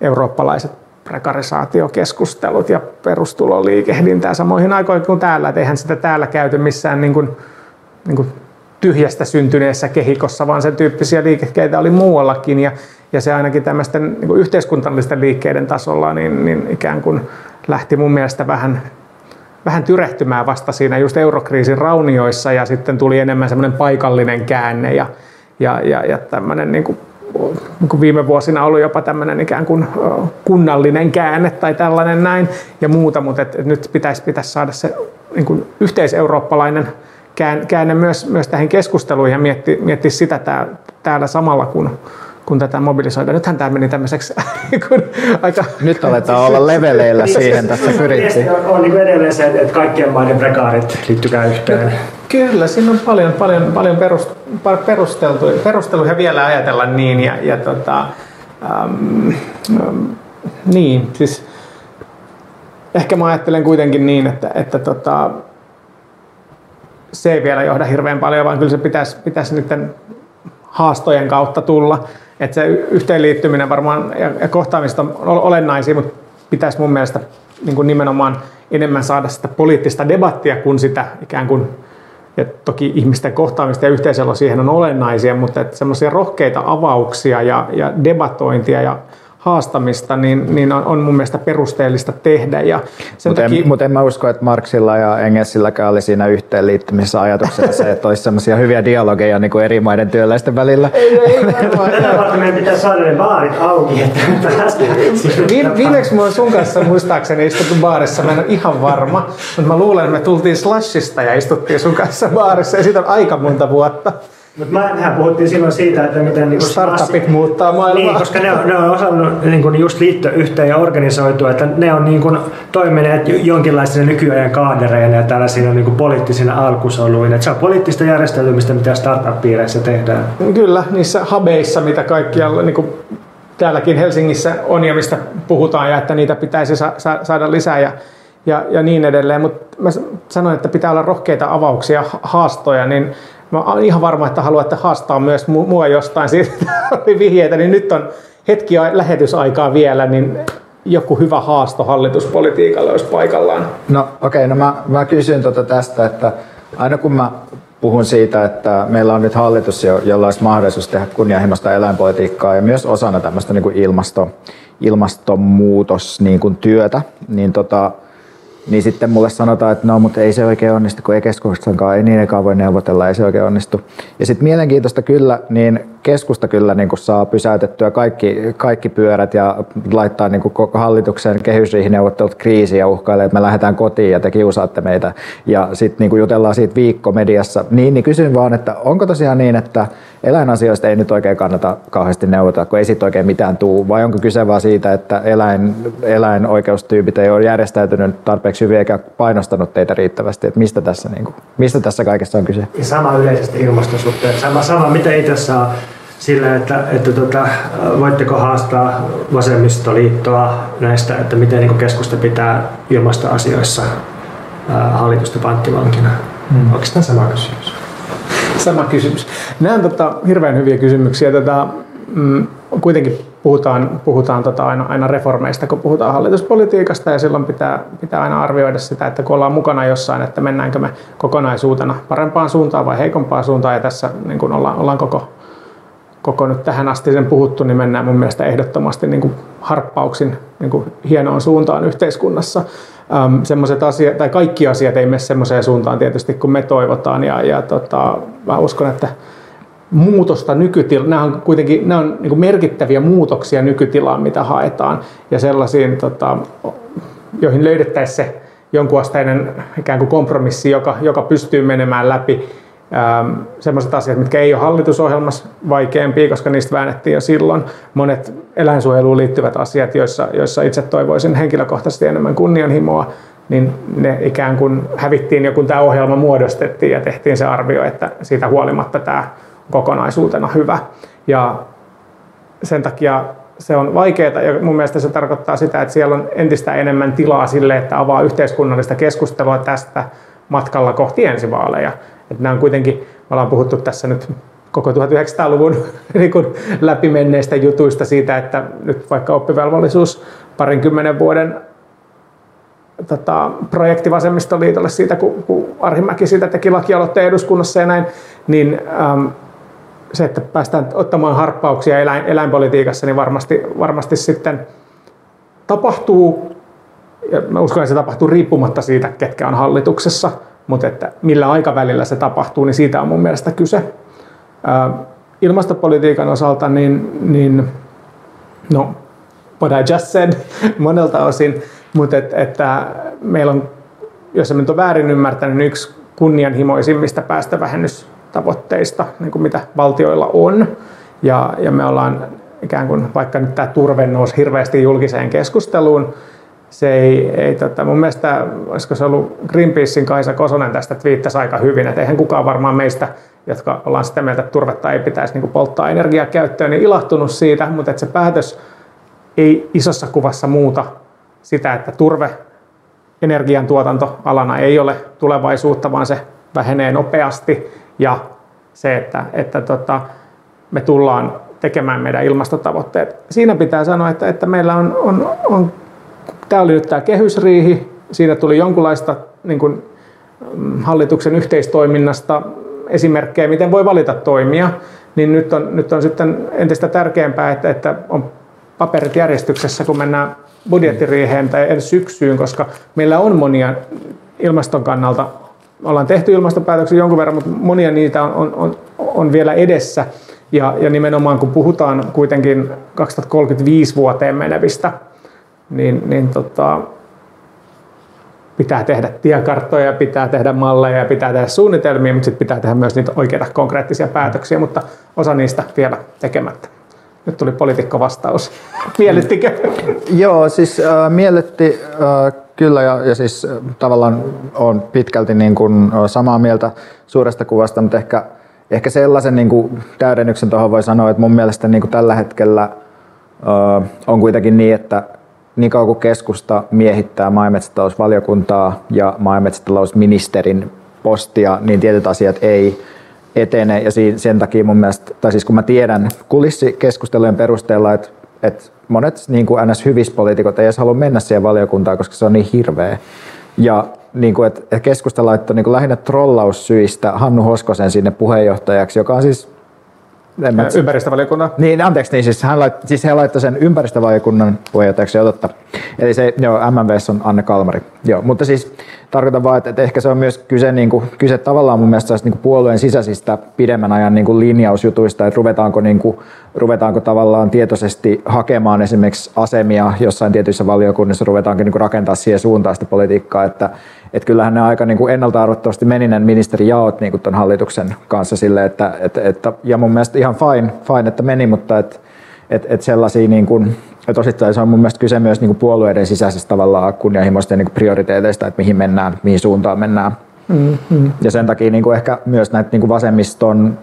Speaker 1: eurooppalaiset prekarisaatiokeskustelut ja perustuloliikehdintää samoihin aikoihin kuin täällä. Et eihän sitä täällä käyty missään niin kuin niin kuin tyhjästä syntyneessä kehikossa, vaan sen tyyppisiä liikkeitä oli muuallakin. Ja, ja se ainakin tämmöisten niin kuin yhteiskunnallisten liikkeiden tasolla niin, niin ikään kuin lähti mun mielestä vähän, vähän tyrehtymään vasta siinä just eurokriisin raunioissa ja sitten tuli enemmän semmoinen paikallinen käänne ja, ja, ja, ja tämmöinen niin kuin, niin kuin viime vuosina ollut jopa tämmöinen ikään kuin kunnallinen käänne tai tällainen näin ja muuta, mutta et nyt pitäisi, pitäisi saada se niin kuin yhteiseurooppalainen käänne myös, myös tähän keskusteluun ja mietti, mietti sitä tää, täällä samalla, kun, kun tätä mobilisoidaan. Nythän tämä meni tämmöiseksi kun aika...
Speaker 2: Nyt aletaan olla leveleillä siihen tässä pyrittiin.
Speaker 3: On, on niin edelleen se, että kaikkien maiden prekaarit liittykää yhteen.
Speaker 1: Kyllä, siinä on paljon, paljon, paljon perust, perusteltu, perusteluja vielä ajatella niin. Ja, ja tota, ähm, niin, siis ehkä mä ajattelen kuitenkin niin, että, että tota, se ei vielä johda hirveän paljon, vaan kyllä se pitäisi, pitäisi niiden haastojen kautta tulla. Että se yhteenliittyminen varmaan ja, ja kohtaamista on olennaisia, mutta pitäisi mun mielestä niin kuin nimenomaan enemmän saada sitä poliittista debattia kuin sitä ikään kuin, ja toki ihmisten kohtaamista ja yhteiselo siihen on olennaisia, mutta semmoisia rohkeita avauksia ja, ja debatointia ja haastamista, niin, niin on, on mun mielestä perusteellista tehdä. Ja
Speaker 2: sen Mutta takia... en, mut en mä usko, että Marksilla ja Engelsilläkään oli siinä yhteenliittymisessä ajatuksena se, että olisi sellaisia hyviä dialogeja niin kuin eri maiden työläisten välillä.
Speaker 3: Ei, ei, Tätä varten meidän pitää saada ne baarit auki, että
Speaker 1: Viimeksi mä oon sun kanssa muistaakseni istuttu baarissa, mä en ole ihan varma, mutta mä luulen, että me tultiin Slashista ja istuttiin sun kanssa baarissa ja siitä on aika monta vuotta.
Speaker 3: Mutta mehän puhuttiin silloin siitä, että miten... Niin
Speaker 1: Startupit muuttaa maailmaa.
Speaker 3: Niin, koska ne on, ne on osannut niin kuin just liittyä yhteen ja organisoitua, että ne on niin kuin toimineet jonkinlaisina nykyajan kaadereina ja tällaisina niin kuin poliittisina alkusoluina. Että se on poliittista järjestelmistä, mitä startup-piireissä tehdään.
Speaker 1: Kyllä, niissä habeissa, mitä kaikkialla niin kuin täälläkin Helsingissä on ja mistä puhutaan ja että niitä pitäisi sa- sa- saada lisää ja, ja, ja niin edelleen. Mutta mä sanoin, että pitää olla rohkeita avauksia, haastoja, niin Mä olen ihan varma, että haluatte haastaa myös mua jostain. Siitä oli vihjeitä, niin nyt on hetki lähetysaikaa vielä, niin joku hyvä haasto hallituspolitiikalle olisi paikallaan.
Speaker 2: No okei, okay, no mä, mä kysyn tuota tästä, että aina kun mä puhun siitä, että meillä on nyt hallitus, jolla olisi mahdollisuus tehdä kunnianhimoista eläinpolitiikkaa ja myös osana tämmöistä niin kuin ilmasto, ilmastonmuutos niin kuin työtä, niin tota, niin sitten mulle sanotaan, että no, mutta ei se oikein onnistu, kun ei keskustankaan, ei niinenkään voi neuvotella, ei se oikein onnistu. Ja sitten mielenkiintoista kyllä, niin keskusta kyllä niin kuin saa pysäytettyä kaikki, kaikki pyörät ja laittaa niin kuin koko hallituksen kehysriihineuvottelut kriisiin ja uhkailee, että me lähdetään kotiin ja te kiusaatte meitä. Ja sitten niin jutellaan siitä viikko mediassa. Niin, niin kysyn vaan, että onko tosiaan niin, että eläinasioista ei nyt oikein kannata kauheasti neuvotella, kun ei siitä oikein mitään tuu, vai onko kyse vaan siitä, että eläin, eläinoikeustyypit ei ole järjestäytynyt tarpeeksi hyvin eikä painostanut teitä riittävästi, että mistä tässä, niin kuin, mistä tässä kaikessa on kyse?
Speaker 3: Ja sama yleisesti ilmaston suhteen, sama, sama mitä itse saa sillä, että, että tota, voitteko haastaa vasemmistoliittoa näistä, että miten niin keskusta pitää ilmastoasioissa hallitusta panttivankina? Hmm. Onko tämä sama kysymys?
Speaker 1: Sama kysymys. Nämä on tota, hirveän hyviä kysymyksiä. Tota, mm, kuitenkin puhutaan, puhutaan tota aina, aina reformeista, kun puhutaan hallituspolitiikasta ja silloin pitää, pitää aina arvioida sitä, että kun ollaan mukana jossain, että mennäänkö me kokonaisuutena parempaan suuntaan vai heikompaan suuntaan ja tässä niin kun ollaan, ollaan koko, koko nyt tähän asti sen puhuttu, niin mennään mun mielestä ehdottomasti niin kuin harppauksin niin kuin hienoon suuntaan yhteiskunnassa. Ähm, semmoiset asiat, tai kaikki asiat ei mene semmoiseen suuntaan tietysti kuin me toivotaan ja, ja tota, mä uskon, että muutosta nykytilaan, nämä on kuitenkin nämä on niin merkittäviä muutoksia nykytilaan, mitä haetaan ja sellaisiin, tota, joihin löydettäisiin se jonkunasteinen ikään kuin kompromissi, joka, joka pystyy menemään läpi sellaiset asiat, mitkä ei ole hallitusohjelmassa vaikeampia, koska niistä väännettiin jo silloin. Monet eläinsuojeluun liittyvät asiat, joissa, joissa itse toivoisin henkilökohtaisesti enemmän kunnianhimoa, niin ne ikään kuin hävittiin jo kun tämä ohjelma muodostettiin ja tehtiin se arvio, että siitä huolimatta tämä kokonaisuutena hyvä. Ja sen takia se on vaikeaa ja mun mielestä se tarkoittaa sitä, että siellä on entistä enemmän tilaa sille, että avaa yhteiskunnallista keskustelua tästä matkalla kohti ensivaaleja. Että nämä on kuitenkin, me ollaan puhuttu tässä nyt koko 1900-luvun niin kuin läpimenneistä jutuista siitä, että nyt vaikka oppivelvollisuus parinkymmenen vuoden tota, projekti Vasemmistoliitolle siitä, kun, kun Arhimäki siitä teki lakialoitteen eduskunnassa ja näin, niin äm, se, että päästään ottamaan harppauksia eläin, eläinpolitiikassa, niin varmasti, varmasti sitten tapahtuu, ja mä uskon, että se tapahtuu riippumatta siitä, ketkä on hallituksessa, mutta että millä aikavälillä se tapahtuu, niin siitä on mun mielestä kyse. Ilmastopolitiikan osalta, niin, niin no, what I just said monelta osin, mutta et, että meillä on, jos en nyt ole väärin ymmärtänyt, niin yksi kunnianhimoisimmista päästövähennystavoitteista, niin kuin mitä valtioilla on. Ja, ja me ollaan ikään kuin, vaikka nyt tämä turve nousi hirveästi julkiseen keskusteluun, se ei, ei tota, mun mielestä, olisiko se ollut Greenpeacein Kaisa Kosonen tästä twiittasi aika hyvin, että eihän kukaan varmaan meistä, jotka ollaan sitä mieltä, että turvetta ei pitäisi niin polttaa energiaa käyttöön, niin ilahtunut siitä, mutta että se päätös ei isossa kuvassa muuta sitä, että turve energiantuotantoalana ei ole tulevaisuutta, vaan se vähenee nopeasti ja se, että, että tota, me tullaan tekemään meidän ilmastotavoitteet. Siinä pitää sanoa, että, että meillä on, on, on Tämä oli nyt tämä kehysriihi. Siinä tuli jonkunlaista niin kuin, mm, hallituksen yhteistoiminnasta esimerkkejä, miten voi valita toimia. Niin nyt on, nyt on sitten entistä tärkeämpää, että, että on paperit järjestyksessä, kun mennään budjettiriiheen tai edes syksyyn, koska meillä on monia ilmaston kannalta, ollaan tehty ilmastopäätöksiä jonkun verran, mutta monia niitä on, on, on, on vielä edessä. Ja, ja nimenomaan kun puhutaan kuitenkin 2035 vuoteen menevistä, niin, niin tota, pitää tehdä tiekarttoja, pitää tehdä malleja ja pitää tehdä suunnitelmia, mutta sitten pitää tehdä myös niitä oikeita konkreettisia päätöksiä, mutta osa niistä vielä tekemättä. Nyt tuli poliitikko vastaus. Miellyttikö?
Speaker 2: Joo, siis äh, miellytti äh, kyllä ja, ja siis äh, tavallaan on pitkälti niin kuin, äh, samaa mieltä suuresta kuvasta, mutta ehkä, ehkä sellaisen niin kuin, täydennyksen tuohon voi sanoa, että mun mielestä niin kuin tällä hetkellä äh, on kuitenkin niin, että niin kauan kuin keskusta miehittää maa- ja metsätalousvaliokuntaa ja maa- ja metsätalousministerin postia, niin tietyt asiat ei etene. Ja sen takia mun mielestä, tai siis kun mä tiedän kulissikeskustelujen perusteella, että, että monet niin kuin NS-hyvispoliitikot ei edes halua mennä siihen valiokuntaan, koska se on niin hirveä. Ja niin kuin, että keskusta laittoi niin kuin lähinnä trollaussyistä Hannu Hoskosen sinne puheenjohtajaksi, joka on siis
Speaker 1: en mä... Ympäristövaliokunnan?
Speaker 2: Niin, anteeksi, niin siis, hän lait, siis he laittoi sen ympäristövaliokunnan puheenjohtajaksi, jo totta. Eli se, joo, MMVs on Anne Kalmari. Joo, mutta siis tarkoitan vaan, että, että ehkä se on myös kyse, niin kuin, kyse tavallaan mun mielestä niin kuin puolueen sisäisistä pidemmän ajan niin kuin linjausjutuista, että ruvetaanko, niin kuin, ruvetaanko tavallaan tietoisesti hakemaan esimerkiksi asemia jossain tietyissä valiokunnissa, ruvetaanko niin rakentaa siihen suuntaan sitä politiikkaa, että, että kyllähän ne aika niin ennalta arvottavasti meninen ministeri jaot niin kuin hallituksen kanssa sille, että, että, että, ja mun mielestä ihan fine, fine että meni, mutta että, että, että sellaisia niin kuin, että osittain se on mun mielestä kyse myös niin kuin puolueiden sisäisestä tavallaan kunnianhimoisten niin prioriteeteista, että mihin mennään, mihin suuntaan mennään. Mm-hmm. Ja sen takia niin kuin ehkä myös näitä niin kuin vasemmiston,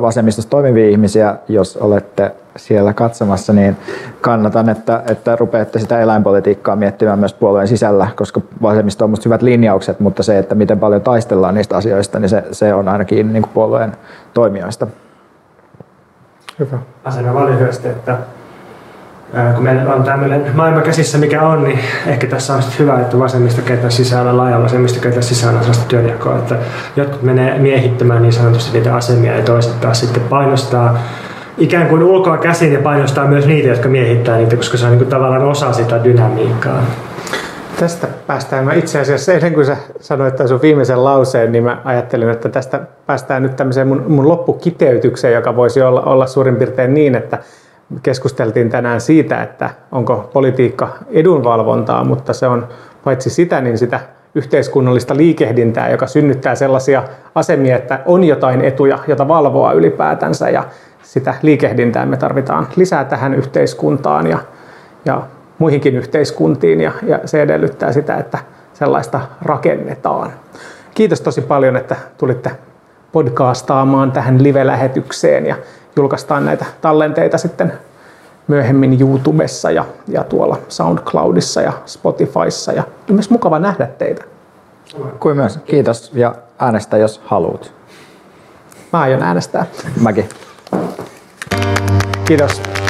Speaker 2: vasemmistossa toimivia ihmisiä, jos olette siellä katsomassa, niin kannatan, että, että rupeatte sitä eläinpolitiikkaa miettimään myös puolueen sisällä, koska vasemmisto on musta hyvät linjaukset, mutta se, että miten paljon taistellaan niistä asioista, niin se, se on ainakin niin kuin puolueen toimijoista.
Speaker 3: Hyvä. Asena lyhyesti, että kun meillä on tämmöinen maailma käsissä, mikä on, niin ehkä tässä on hyvä, että vasemmista ketä sisällä, laaja vasemmista ketä sisällä on sellaista työnjakoa, että jotkut menee miehittämään niin sanotusti niitä asemia ja toiset taas sitten painostaa ikään kuin ulkoa käsin ja painostaa myös niitä, jotka miehittää niitä, koska se on niin kuin tavallaan osa sitä dynamiikkaa.
Speaker 1: Tästä päästään, mä itse asiassa ennen kuin sä sanoit sun viimeisen lauseen, niin mä ajattelin, että tästä päästään nyt tämmöiseen mun, mun loppukiteytykseen, joka voisi olla, olla suurin piirtein niin, että keskusteltiin tänään siitä, että onko politiikka edunvalvontaa, mutta se on paitsi sitä, niin sitä yhteiskunnallista liikehdintää, joka synnyttää sellaisia asemia, että on jotain etuja, jota valvoa ylipäätänsä ja sitä liikehdintää me tarvitaan lisää tähän yhteiskuntaan ja, ja muihinkin yhteiskuntiin ja, ja se edellyttää sitä, että sellaista rakennetaan. Kiitos tosi paljon, että tulitte podcastaamaan tähän live-lähetykseen ja julkaistaan näitä tallenteita sitten myöhemmin YouTubessa ja, ja tuolla SoundCloudissa ja Spotifyssa ja myös mukava nähdä teitä.
Speaker 2: Kuin myös. Kiitos ja äänestä jos haluat.
Speaker 1: Mä aion äänestää.
Speaker 2: Mäkin.
Speaker 1: Kiitos.